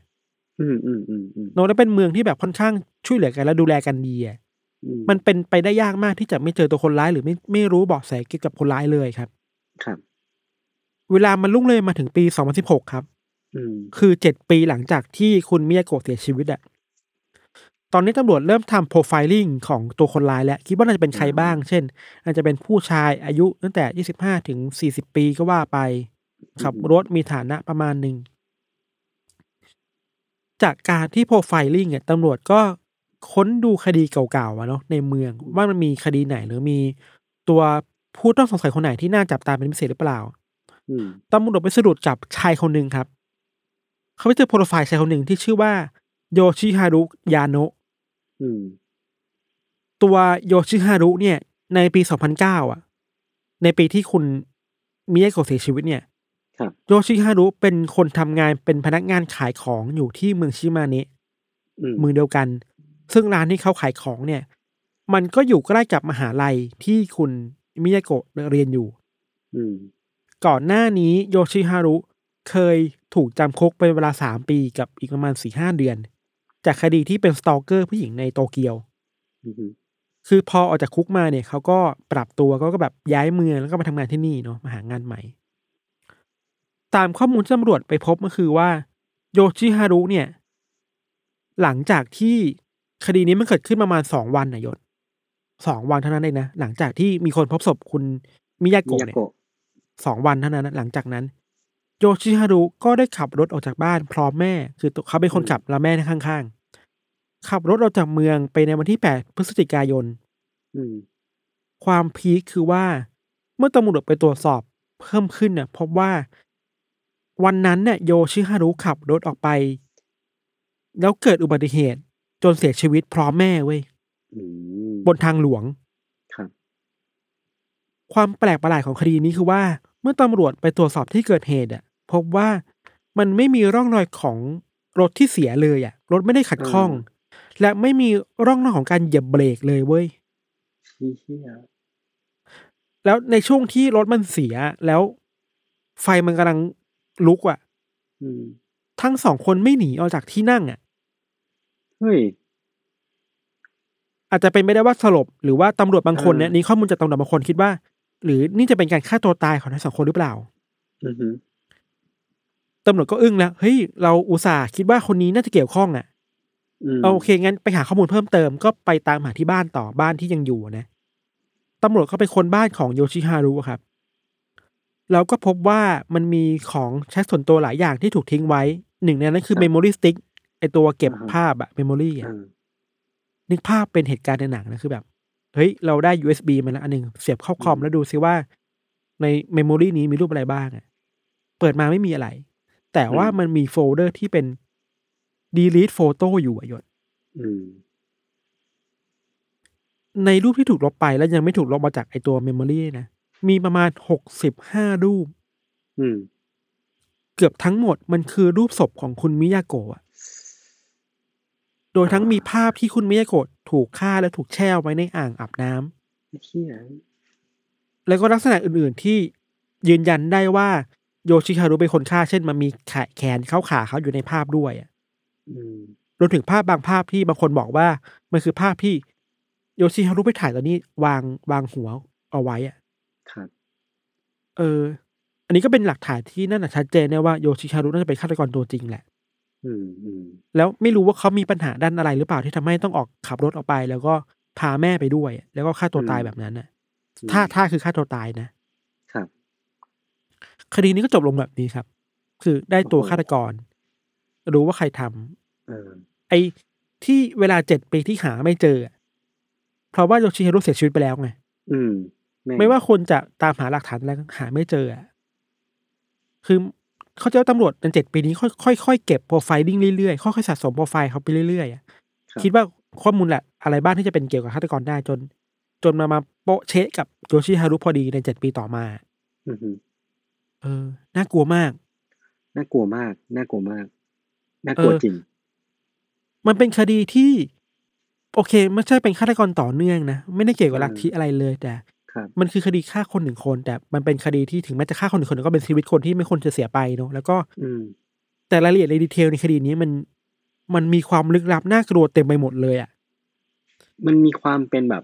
อืมอืมอืมอืมโนและเป็นเมืองที่แบบค่อนข้างช่วยเหลือกันและดูแลกันดีอะอืมันเป็นไปได้ยากมากที่จะไม่เจอตัวคนร้ายหรือไม่ไม่รู้เบาะแสเกี่ยวกับคนร้ายเลยครับ ครับ เวลามันลุ่งเลยมาถึงปี2016ครับอืมคือเจ็ดปีหลังจากที่คุณมิยาโกะเสียชีวิตอะ ตอนนี้ตำรวจเริ่มทำโปรไฟลิ่งของตัวคนร้ายแล้ว คิดว่าน่าจะเป็นใครบ้าง เช่น อาจจะเป็นผู้ชายอายุตั้งแต่25ถึง40ปีก็ว่าไป ขับรถมีฐานะประมาณหนึ่ง จากการที่โปรไฟลิ่งเนี่ยตำรวจก็ค้นดูคดีเก่าๆอะเนาะในเมือง ว่ามันมีคดีไหนหรือมีตัวผู้ต้องสงสัยคนไหนที่น่าจับตาเป็นพิเศษหรือเปล่าอืมตำรวจไปสะดุดจับชายคนหนึ่งครับ เขาไปเจอโปรไฟล์ชายคนหนึ่งที่ชื่อว่าโยชิฮารุยาโนะอืม ตัวโยชิฮารุเนี่ย ในปี2009อะ ในปีที่คุณมิยาโกะเสียชีวิตเนี่ยครับโยชิฮารุเป็นคนทำงานเป็นพนักงานขายของอยู่ที่เมืองชิมาเนะอืมเมืองเดียวกัน ซึ่งร้านที่เขาขายของเนี่ย มันก็อยู่ใกล้กับมหาลัยที่คุณมิยาโกะเรียนอยู่อืมก่อนหน้านี้โยชิฮารุเคยถูกจำคุกเป็นเวลาสามปีกับอีกประมาณสี่ห้าเดือน จากคดีที่เป็นสตอเกอร์ผู้หญิงในโตเกียวอืมคือพอออกจากคุกมาเนี่ยเขาก็ปรับตัวก็แบบย้ายเมืองแล้วก็มาทำงานที่นี่เนาะมาหางานใหม่ ตามข้อมูลที่ตำรวจไปพบก็คือว่า โยชิฮารุเนี่ย หลังจากที่คดีนี้มันเกิดขึ้นประมาณสองวันนะยศสองวันเท่านั้นเองนะหลังจากที่มีคนพบศพคุณมิยามิโกะยาเนี่ยโกะสองวันเท่านั้นนะหลังจากนั้น โยชิฮารุก็ได้ขับรถออกจากบ้านพร้อมแม่ คือตัวเขาเป็นคนขับแล้วแม่นั่งข้าง ๆ ขับรถออกจากเมืองไปในวันที่แปดพฤศจิกายนอืมความพีคคือว่า เมื่อตำรวจไปตรวจสอบเพิ่มขึ้นเนี่ยพบว่า วันนั้นเนี่ยโยชิฮารุขับรถออกไป แล้วเกิดอุบัติเหตุจนเสียชีวิตพร้อมแม่เว้ยอืมบนทางหลวงครับความแปลกประหลาดของคดีนี้คือว่า เมื่อตำรวจไปตรวจสอบที่เกิดเหตุอะ พบว่ามันไม่มีร่องรอยของรถที่เสียเลยอะ รถไม่ได้ขัดข้อง และไม่มีร่องรอยของการเหยียบเบรกเลยเว้ยชี้เชี่ยแล้วในช่วงที่รถมันเสียแล้ว ไฟมันกำลังลุกอะอืมทั้งสองคนไม่หนีออกจากที่นั่งอะเฮ้ยอาจจะเป็นไม่ได้ว่าสลบหรือว่าตำรวจบางคนเนี่ยนี่ข้อมูลจากตำรวจบางคนคิดว่า หรือนี่จะเป็นการฆ่าตัวตายของทั้งสองคนหรือเปล่า อือฮึ ตำรวจก็อึ้งแล้วเฮ้ยเราอุตส่าห์คิดว่าคนนี้น่าจะเกี่ยวข้องอะอืมเอาโอเคงั้นไปหาข้อมูลเพิ่มเติมก็ไปตามหาที่บ้านต่อบ้านที่ยังอยู่นะตำรวจก็ไปค้นบ้านของโยชิฮารุอะครับแล้วก็พบว่ามันมีของใช้ส่วนตัวหลายอย่างที่ถูกทิ้งไว้ หนึ่งในนั้นคือ memory stick ไอตัวเก็บภาพอะ memory อะอ่านึกภาพเป็นเหตุการณ์ในหนังนะคือแบบ เฮ้ย เราได้ USB มาแล้วอันหนึ่งเสียบเข้าคอมแล้วดูซิว่า ใน memory นี้มีรูปอะไรบ้างอะเปิดมาไม่มีอะไร แต่ว่ามันมีโฟลเดอร์ที่เป็น delete photo อยู่อะยศอืมในรูปที่ถูกลบไปแล้วยังไม่ถูกลบมาจากไอตัว memory นะ มีประมาณหกสิบห้ารูปอืมเกือบทั้งหมดมันคือรูปศพของคุณมิยาโกะอะโดยทั้งมีภาพที่คุณมิยาโกะถูกฆ่าและถูกแช่ไว้ในอ่างอาบน้ำไอ้เหี้ยแล้วก็ลักษณะอื่นๆที่ยืนยันได้ว่า โยชิฮารุเป็นคนฆ่าเช่นมันมีขาแขนเขาขาเขาอยู่ในภาพด้วยอะอืมรวมถึงภาพบางภาพที่บางคนบอกว่า มันคือภาพที่โยชิฮารุไปถ่ายตอนนี้ วางวางหัวเอาไว้อะครับเออ อันนี้ก็เป็นหลักฐานที่นั่นนะชัดเจนนะว่าโยชิฮารุน่าจะเป็นฆาตกรตัวจริงแหละอืมอืมแล้วไม่รู้ว่าเขามีปัญหาด้านอะไรหรือเปล่าที่ทำให้ต้องออกขับรถออกไป แล้วก็พาแม่ไปด้วย แล้วก็ฆ่าตัวตายแบบนั้นน่ะ ถ้าถ้าคือฆ่าตัวตายนะครับ คดีนี้ก็จบลงแบบนี้ครับ คือได้ตัวฆาตกร รู้ว่าใครทำเออไอ้ที่เวลาเจ็ดปีที่หาไม่เจออะเพราะว่าโยชิฮารุเสียชีวิตไปแล้วไงอืมแงไม่ว่าคนจะตามหาหลักฐานอะไรก็หาไม่เจออะคือเขาใจะว่าตำรวจในเจ็ดปีนี้ค่อยค่อยค่อยเก็บโปรไฟลิ่งเรื่อยๆ ค่อยๆสะสมโปรไฟล์เขาไปเรื่อยๆอะรับคิดว่าข้อมูลแหละอะไรบ้างที่จะเป็นเกี่ยวกับฆาตกรได้จน จนมามาโปะเชะกับโยชิฮารุพอดีในเจ็ดปีต่อมาอือฮึ เออ น่ากลัวมาก น่ากลัวมาก น่ากลัวมาก น่ากลัวเออ จริง มันเป็นคดีที่ โอเค ไม่ใช่เป็นฆาตกรต่อเนื่องนะ ไม่ได้เกี่ยวกับลัทธิอะไรเลย แต่ ครับ มันคือคดีฆ่าคนหนึ่งคน แต่มันเป็นคดีที่ถึงแม้จะฆ่าคนหนึ่งคนแต่ก็เป็นชีวิตคนที่ไม่ควรจะเสียไปเนอะแล้วก็ อืม แต่รายละเอียดในดีเทลในคดีนี้มัน มันมีความลึกลับน่ากลัวเต็มไปหมดเลยอะ มันมีความเป็นแบบ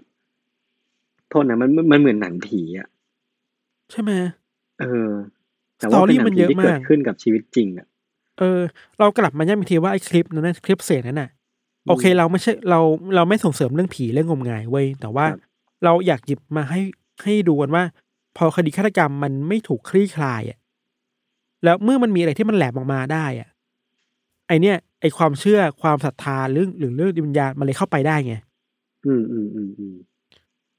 โทษนะมันมันเหมือนหนังผีอะ ใช่ไหมเออ แต่ว่าเป็นหนัสตอรี่มังนผีเยอะที่เกิดมากขึ้นกับชีวิตจริงอะเออ เรากลับมาย้ำอีกทีว่าไอ้คลิปนั้นนะคลิปเสียงนั้นน่ะ โอเค เราไม่ใช่เราเราไม่ส่งเสริมเรื่องผีเรื่องงมงายเว้ยแต่ว่าครับเราอยากหยิบมาให้ให้ดูกันว่า พอคดีฆาตกรรมมันไม่ถูกคลี่คลายอะแล้วเมื่อมันมีอะไรที่มันแหลมออกมาได้อะไอเนี้ยไอความเชื่อความศรัทธาเรื่องหรือเรื่องวิญญาณมันเลยเข้าไปได้ไงอืมอืมอืมอืม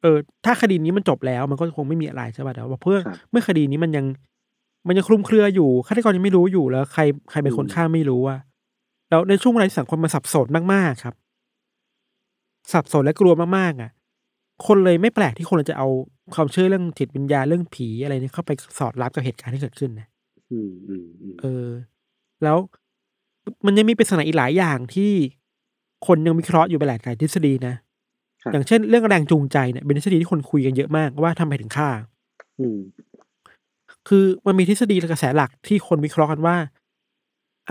เออ ถ้าคดีนี้มันจบแล้วมันก็คงไม่มีอะไรใช่ป่ะแต่ว่าเพื่อครับเมื่อคดีนี้มันยัง มันยังคลุมเครืออยู่ฆาตกรยังไม่รู้อยู่แล้ว ใครใครเป็นคนอืมฆ่าไม่รู้อะแล้วในช่วงเวลาที่สังคมมันสับสนมากๆครับ สับสนและกลัวมากๆอะ คนเลยไม่แปลกที่คนจะเอาความเชื่อเรื่องจิตวิญญาณเรื่องผีอะไรเนี่ยเข้าไปสอดรับกับเหตุการณ์ที่เกิดขึ้นนะอืมอืมอืมเออ แล้วมันยังมีปริศนาอีกหลายอย่างที่คนยังวิเคราะห์อยู่ไปหลายหลายทฤษฎีนะครับอย่างเช่น เรื่องแรงจูงใจเนี่ยเป็นทฤษฎีที่คนคุยกันเยอะมากว่าทำไมถึงฆ่าอืม คือมันมีทฤษฎีและกระแสหลักที่คนวิเคราะห์กันว่า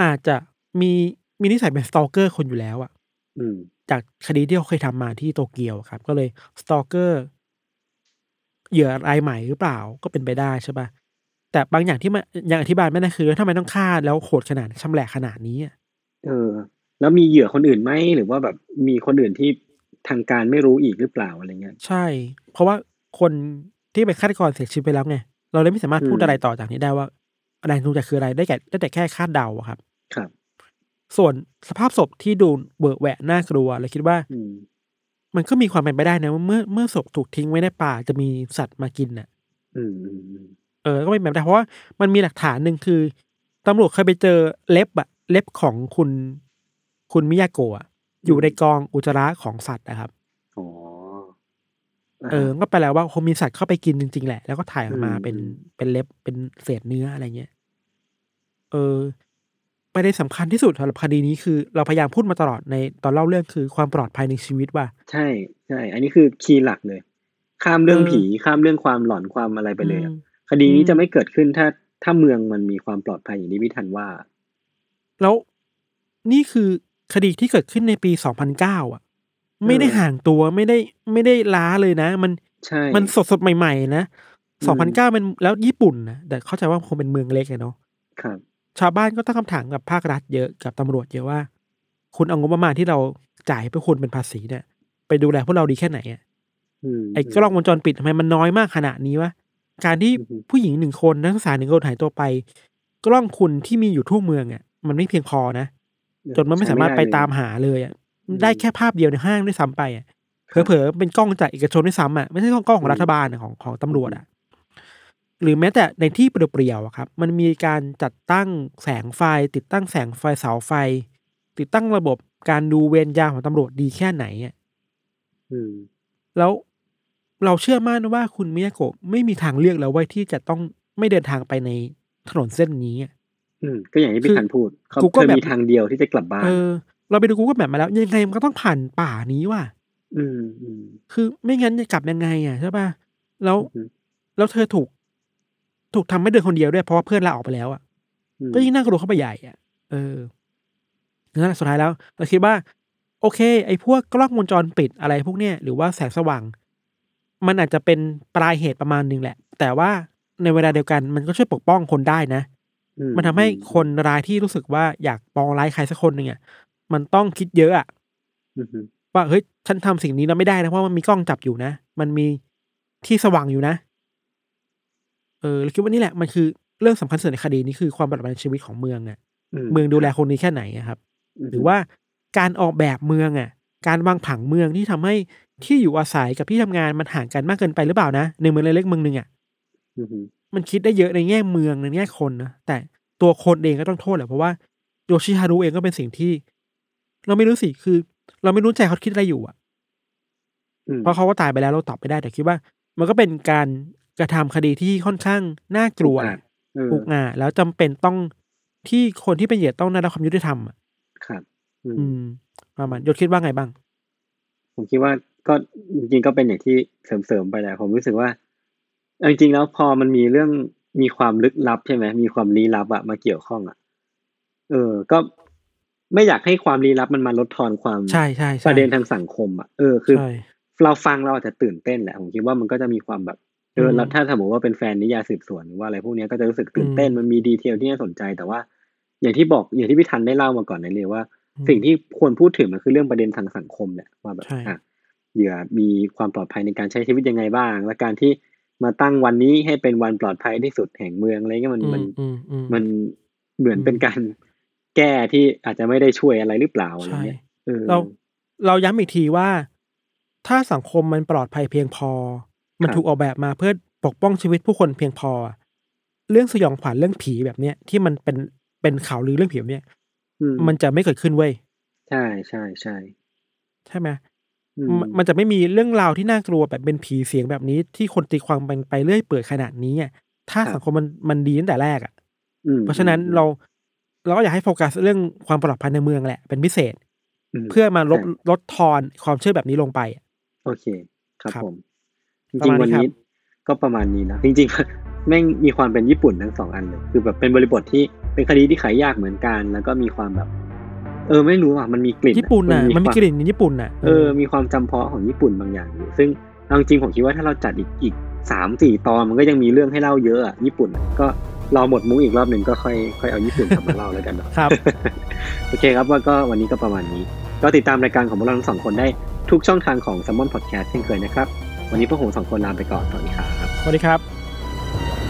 อาจจะมีมีนิสัยเป็นสตอเกอร์คนอยู่แล้วอะอืมจากคดีที่เขาเคยทำมาที่โตเกียวครับ ก็เลยสตอเกอร์เหยื่อรายใหม่หรือเปล่าก็เป็นไปได้ใช่ปะแต่บางอย่างที่มันยังอธิบายไม่ได้คือทำไมต้องฆ่าแล้วโหดขนาดชำแหละขนาดนี้อะเออ แล้วมีเหยื่อคนอื่นไหมหรือว่าแบบมีคนอื่นที่ทางการไม่รู้อีกหรือเปล่าอะไรเงี้ยใช่ เพราะว่าคนที่เป็นฆาตกรเสียชีวิตไปแล้วไง เราเลยไม่สามารถพูดอืมอะไรต่อจากนี้ได้ว่าแรงจูงใจคืออะไรได้แก่ได้แต่แค่คาดเดาอะครับ ครับ ส่วนสภาพศพที่ดูเบิกแหวะน่ากลัวเลยคิดว่าอืมมันก็มีความเป็นไปได้นะว่าเมื่อเมื่อศพถูกทิ้งไว้ในป่าจะมีสัตว์มากินน่ะอืมอืมอืมเออ ก็เป็นแบบได้เพราะว่ามันมีหลักฐานหนึ่งคือตำรวจเคยไปเจอเล็บอะเล็บของคุณ คุณมิยาโกะอะอยู่ในกองอุจจาระของสัตว์นะครับอ๋ออ่า เออ ก็แปลว่าคงมีสัตว์เข้าไปกินจริงๆแหละ แล้วก็ถ่ายออกมาอืมเป็นอืมเป็นเล็บเป็นเศษเนื้ออะไรเงี้ย เออประเด็นสำคัญที่สุดสำหรับคดีนี้คือ เราพยายามพูดมาตลอดในตอนเล่าเรื่องคือความปลอดภัยในชีวิตว่า ใช่ใช่ อันนี้คือคีย์หลักเลย ข้ามเรื่องเออผีข้ามเรื่องความหลอนความอะไรไปเลยอะอืมคดีนี้อืมจะไม่เกิดขึ้นถ้าถ้าเมืองมันมีความปลอดภัยอย่างที่พี่ทันว่า แล้วนี่คือคดีที่เกิดขึ้นในปี 2009 อะ ไม่ได้ห่างตัวไม่ได้ไม่ได้ล้าเลยนะ มันใช่มันสดสดๆใหม่ ๆ นะอืมสองพันเก้ามันแล้วญี่ปุ่นนะแต่เข้าใจว่าคงเป็นเมืองเล็กอะเนาะครับชาวบ้านก็ตั้งคำถามกับภาครัฐเยอะกับตำรวจเยอะว่า คุณเอางบประมาณที่เราจ่ายให้พวกคุณเป็นภาษีเนี่ย ไปดูแลพวกเราดีแค่ไหนอะอืมไอ้กล้องวงจรปิดทำไมมันน้อยมากขนาดนี้วะการที่อือฮึผู้หญิงหนึ่งคนนักศึกษาหนึ่งคนหายตัวไป กล้องคุณที่มีอยู่ทั่วเมืองอะ มันไม่เพียงพอนะจนมันไม่สามารถไปตามหาเลยอะ ได้แค่ภาพเดียวในห้างด้วยซ้ำไปอะเผลอๆเป็นกล้องจากเอกชนด้วยซ้ำอะไม่ใช่กล้องของรัฐบาลอะของของตำรวจอะหรือแม้แต่ในที่เปลี่ยวๆอะครับมันมีการจัดตั้งแสงไฟ ติดตั้งแสงไฟเสาไฟ ติดตั้งระบบการดูเวรยามของตำรวจดีแค่ไหนอะอืมแล้วเราเชื่อมั่นว่าคุณมิยาโกะไม่มีทางเลือกแล้วไว้ยที่จะต้องไม่เดินทางไปในถนนเส้นนี้อะอืมก็อย่างที่คืพี่อทันพูดเขากูก็เธอแบบมีทางเดียวที่จะกลับบ้าน เออเราไปดูกูก็แบบมาแล้ว ยังไงมันก็ต้องผ่านป่านี้ว่ะอืมอืมคือไม่งั้นจะกลับยังไงอะใช่ป่ะแล้วอืมแล้วเธอถูก ถูกทำให้เดินคนเดียวด้วยเพราะว่าเพื่อนลาออกไปแล้วอะอืมก็ยิ่งน่ากลัวเข้าไปใหญ่อะเออนั่นแหละสุดท้ายแล้วเราคิดว่า โอเค ไอ้พวกกล้องวงจรปิดอะไรพวกเนี้ยหรือว่าแสงสว่าง มันอาจจะเป็นปลายเหตุประมาณหนึ่งแหละ แต่ว่าในเวลาเดียวกันมันก็ช่วยปกป้องคนได้นะอืมันทำให้คนรายที่รู้สึกว่าอยากปองร้ายใครสักคนหนึ่งอะ มันต้องคิดเยอะอะอืมอืมว่าเฮ้ยฉันทำสิ่งนี้แล้วไม่ได้นะเพราะมันมีกล้องจับอยู่นะ มันมีที่สว่างอยู่นะ เออเราคิดว่านี่แหละมันคือเรื่องสำคัญสุดในคดีนี้คือความปลอดภัยในชีวิตของเมืองอะเมืองดูแลคนนี้แค่ไหนอะครับ หรือว่าการออกแบบเมืองอะ การวางผังเมืองที่ทำให้ที่อยู่อาศัยกับที่ทำงานมันห่างกันมากเกินไปหรือเปล่านะในเมืองเล็กๆเมืองหนึ่งอะอืมอืมมันคิดได้เยอะในแง่เมืองในแง่คนนะแต่ตัวคนเองก็ต้องโทษแหละเพราะว่าโยชิฮารุเองก็เป็นสิ่งที่ เราไม่รู้สิคือ เราไม่รู้ใจเขาคิดอะไรอยู่อะอืมเพราะเขาก็ตายไปแล้วเราตอบไม่ได้แต่คิดว่า มันก็เป็นการกระทำคดีที่ค่อนข้างน่ากลัวอุกอาจเอออุกอาจแล้วจำเป็นต้องที่คนที่เป็นเหยื่อต้องได้รับความยุติธรรมอะครับอืมอืมประมาณยศคิดว่าไงบ้าง ผมคิดว่าก็จริงๆก็เป็นอย่างที่เสริมๆไปแหละผมรู้สึกว่าเอาจริงๆแล้วพอมันมีเรื่องมีความลึกลับใช่ไหมมีความลี้ลับอะมาเกี่ยวข้องอะเออ ก็ ไม่อยากให้ความลี้ลับมันมาลดทอนความใช่ใช่ใช่ประเด็นทางสังคมอะเออคือใช่เราฟังเราอาจจะตื่นเต้นแหละผมคิดว่ามันก็จะมีความแบบเอออืมแล้วถ้าสมมติว่าเป็นแฟนนิยายสืบสวนหรือว่าอะไรพวกเนี้ยก็จะรู้สึกตื่นเต้นอืมมันมีดีเทลที่น่าสนใจ แต่ว่า อย่างที่บอกอย่างที่พี่ทันได้เล่ามาก่อนในเลยว่าอืมสิ่งที่ควรพูดถึงมันคือเรื่องประเด็นทางสังคมเนี่ยว่าแบบใช่อะเหยื่อมีความปลอดภัยในการใช้ชีวิตยังไงบ้าง และการที่มาตั้งวันนี้ให้เป็นวันปลอดภัยที่สุดแห่งเมืองอะไรเงี้ยมันอืมันมอืมอืมมันเหมือนอืมเป็นการ แก้ที่อาจจะไม่ได้ช่วยอะไรหรือเปล่าอะไรใช่เงี้ยเออเราเราย้ำอีกทีว่า ถ้าสังคมมันปลอดภัยเพียงพอ มันครับถูกออกแบบมาเพื่อปกป้องชีวิตผู้คนเพียงพอ เรื่องสยองขวัญเรื่องผีแบบเนี้ยที่มันเป็นเป็นข่าวลือเรื่องผีแบบเนี้ยอืมันจะไม่เกิดขึ้นเว้ยใช่ใช่ใช่ใช่ไหมอืมมันจะไม่มีเรื่องราวที่น่ากลัวแบบเป็นผีเสียงแบบนี้ ที่คนตีความเป็นไปเรื่อยเปื่อยขนาดนี้อะถ้าสังคมมันมันดีตั้งแต่แรกอะอืมเพราะฉะนั้นเรา เราก็อยากให้โฟกัสเรื่องความปลอดภัยในเมืองแหละเป็นพิเศษมเพื่อมาลดใช่ลดทอนความเชื่อแบบนี้ลงไปอะโอเค ครับครับผมจประริงมาณๆวันนี้นี้ครับก็ประมาณนี้นะจริงๆแม่งมีความเป็นญี่ปุ่นทั้งสองอันเลยคือแบบเป็นบริบทที่เป็นคดีที่ขายยากเหมือนกัน แล้วก็มีความแบบ เออไม่รู้อะมันมีกลิ่นญี่ปุ่นน่ะมันมีควากลิ่นในญี่ปุ่นน่ะเออมีความจำเพาะของญี่ปุ่นบางอย่างอยู่ซึ่งเอาจริงๆผมคิดว่าถ้าเราจัดอีกอีกสามสี่ตอนมันก็ยังมีเรื่องให้เล่าเยอะอะญี่ปุ่นอะก็รอหมดมุ้งอีกรอบหนึ่งก็ค่อยค่อยเอาญี่ปุ่นกลับมาเล่าแล้วกันเนาะครับ โอเคครับว่าก็วันนี้ก็ประมาณนี้ ก็ติดตามรายการของพวกเราทั้งสองคนได้ทุกช่องทางของ s ซ m มอนพอดแคสต์เช่นเคยนะครับ วันนี้พวกผมสองคนลาไปก่อนสวัสดีครับสวัสดีครับ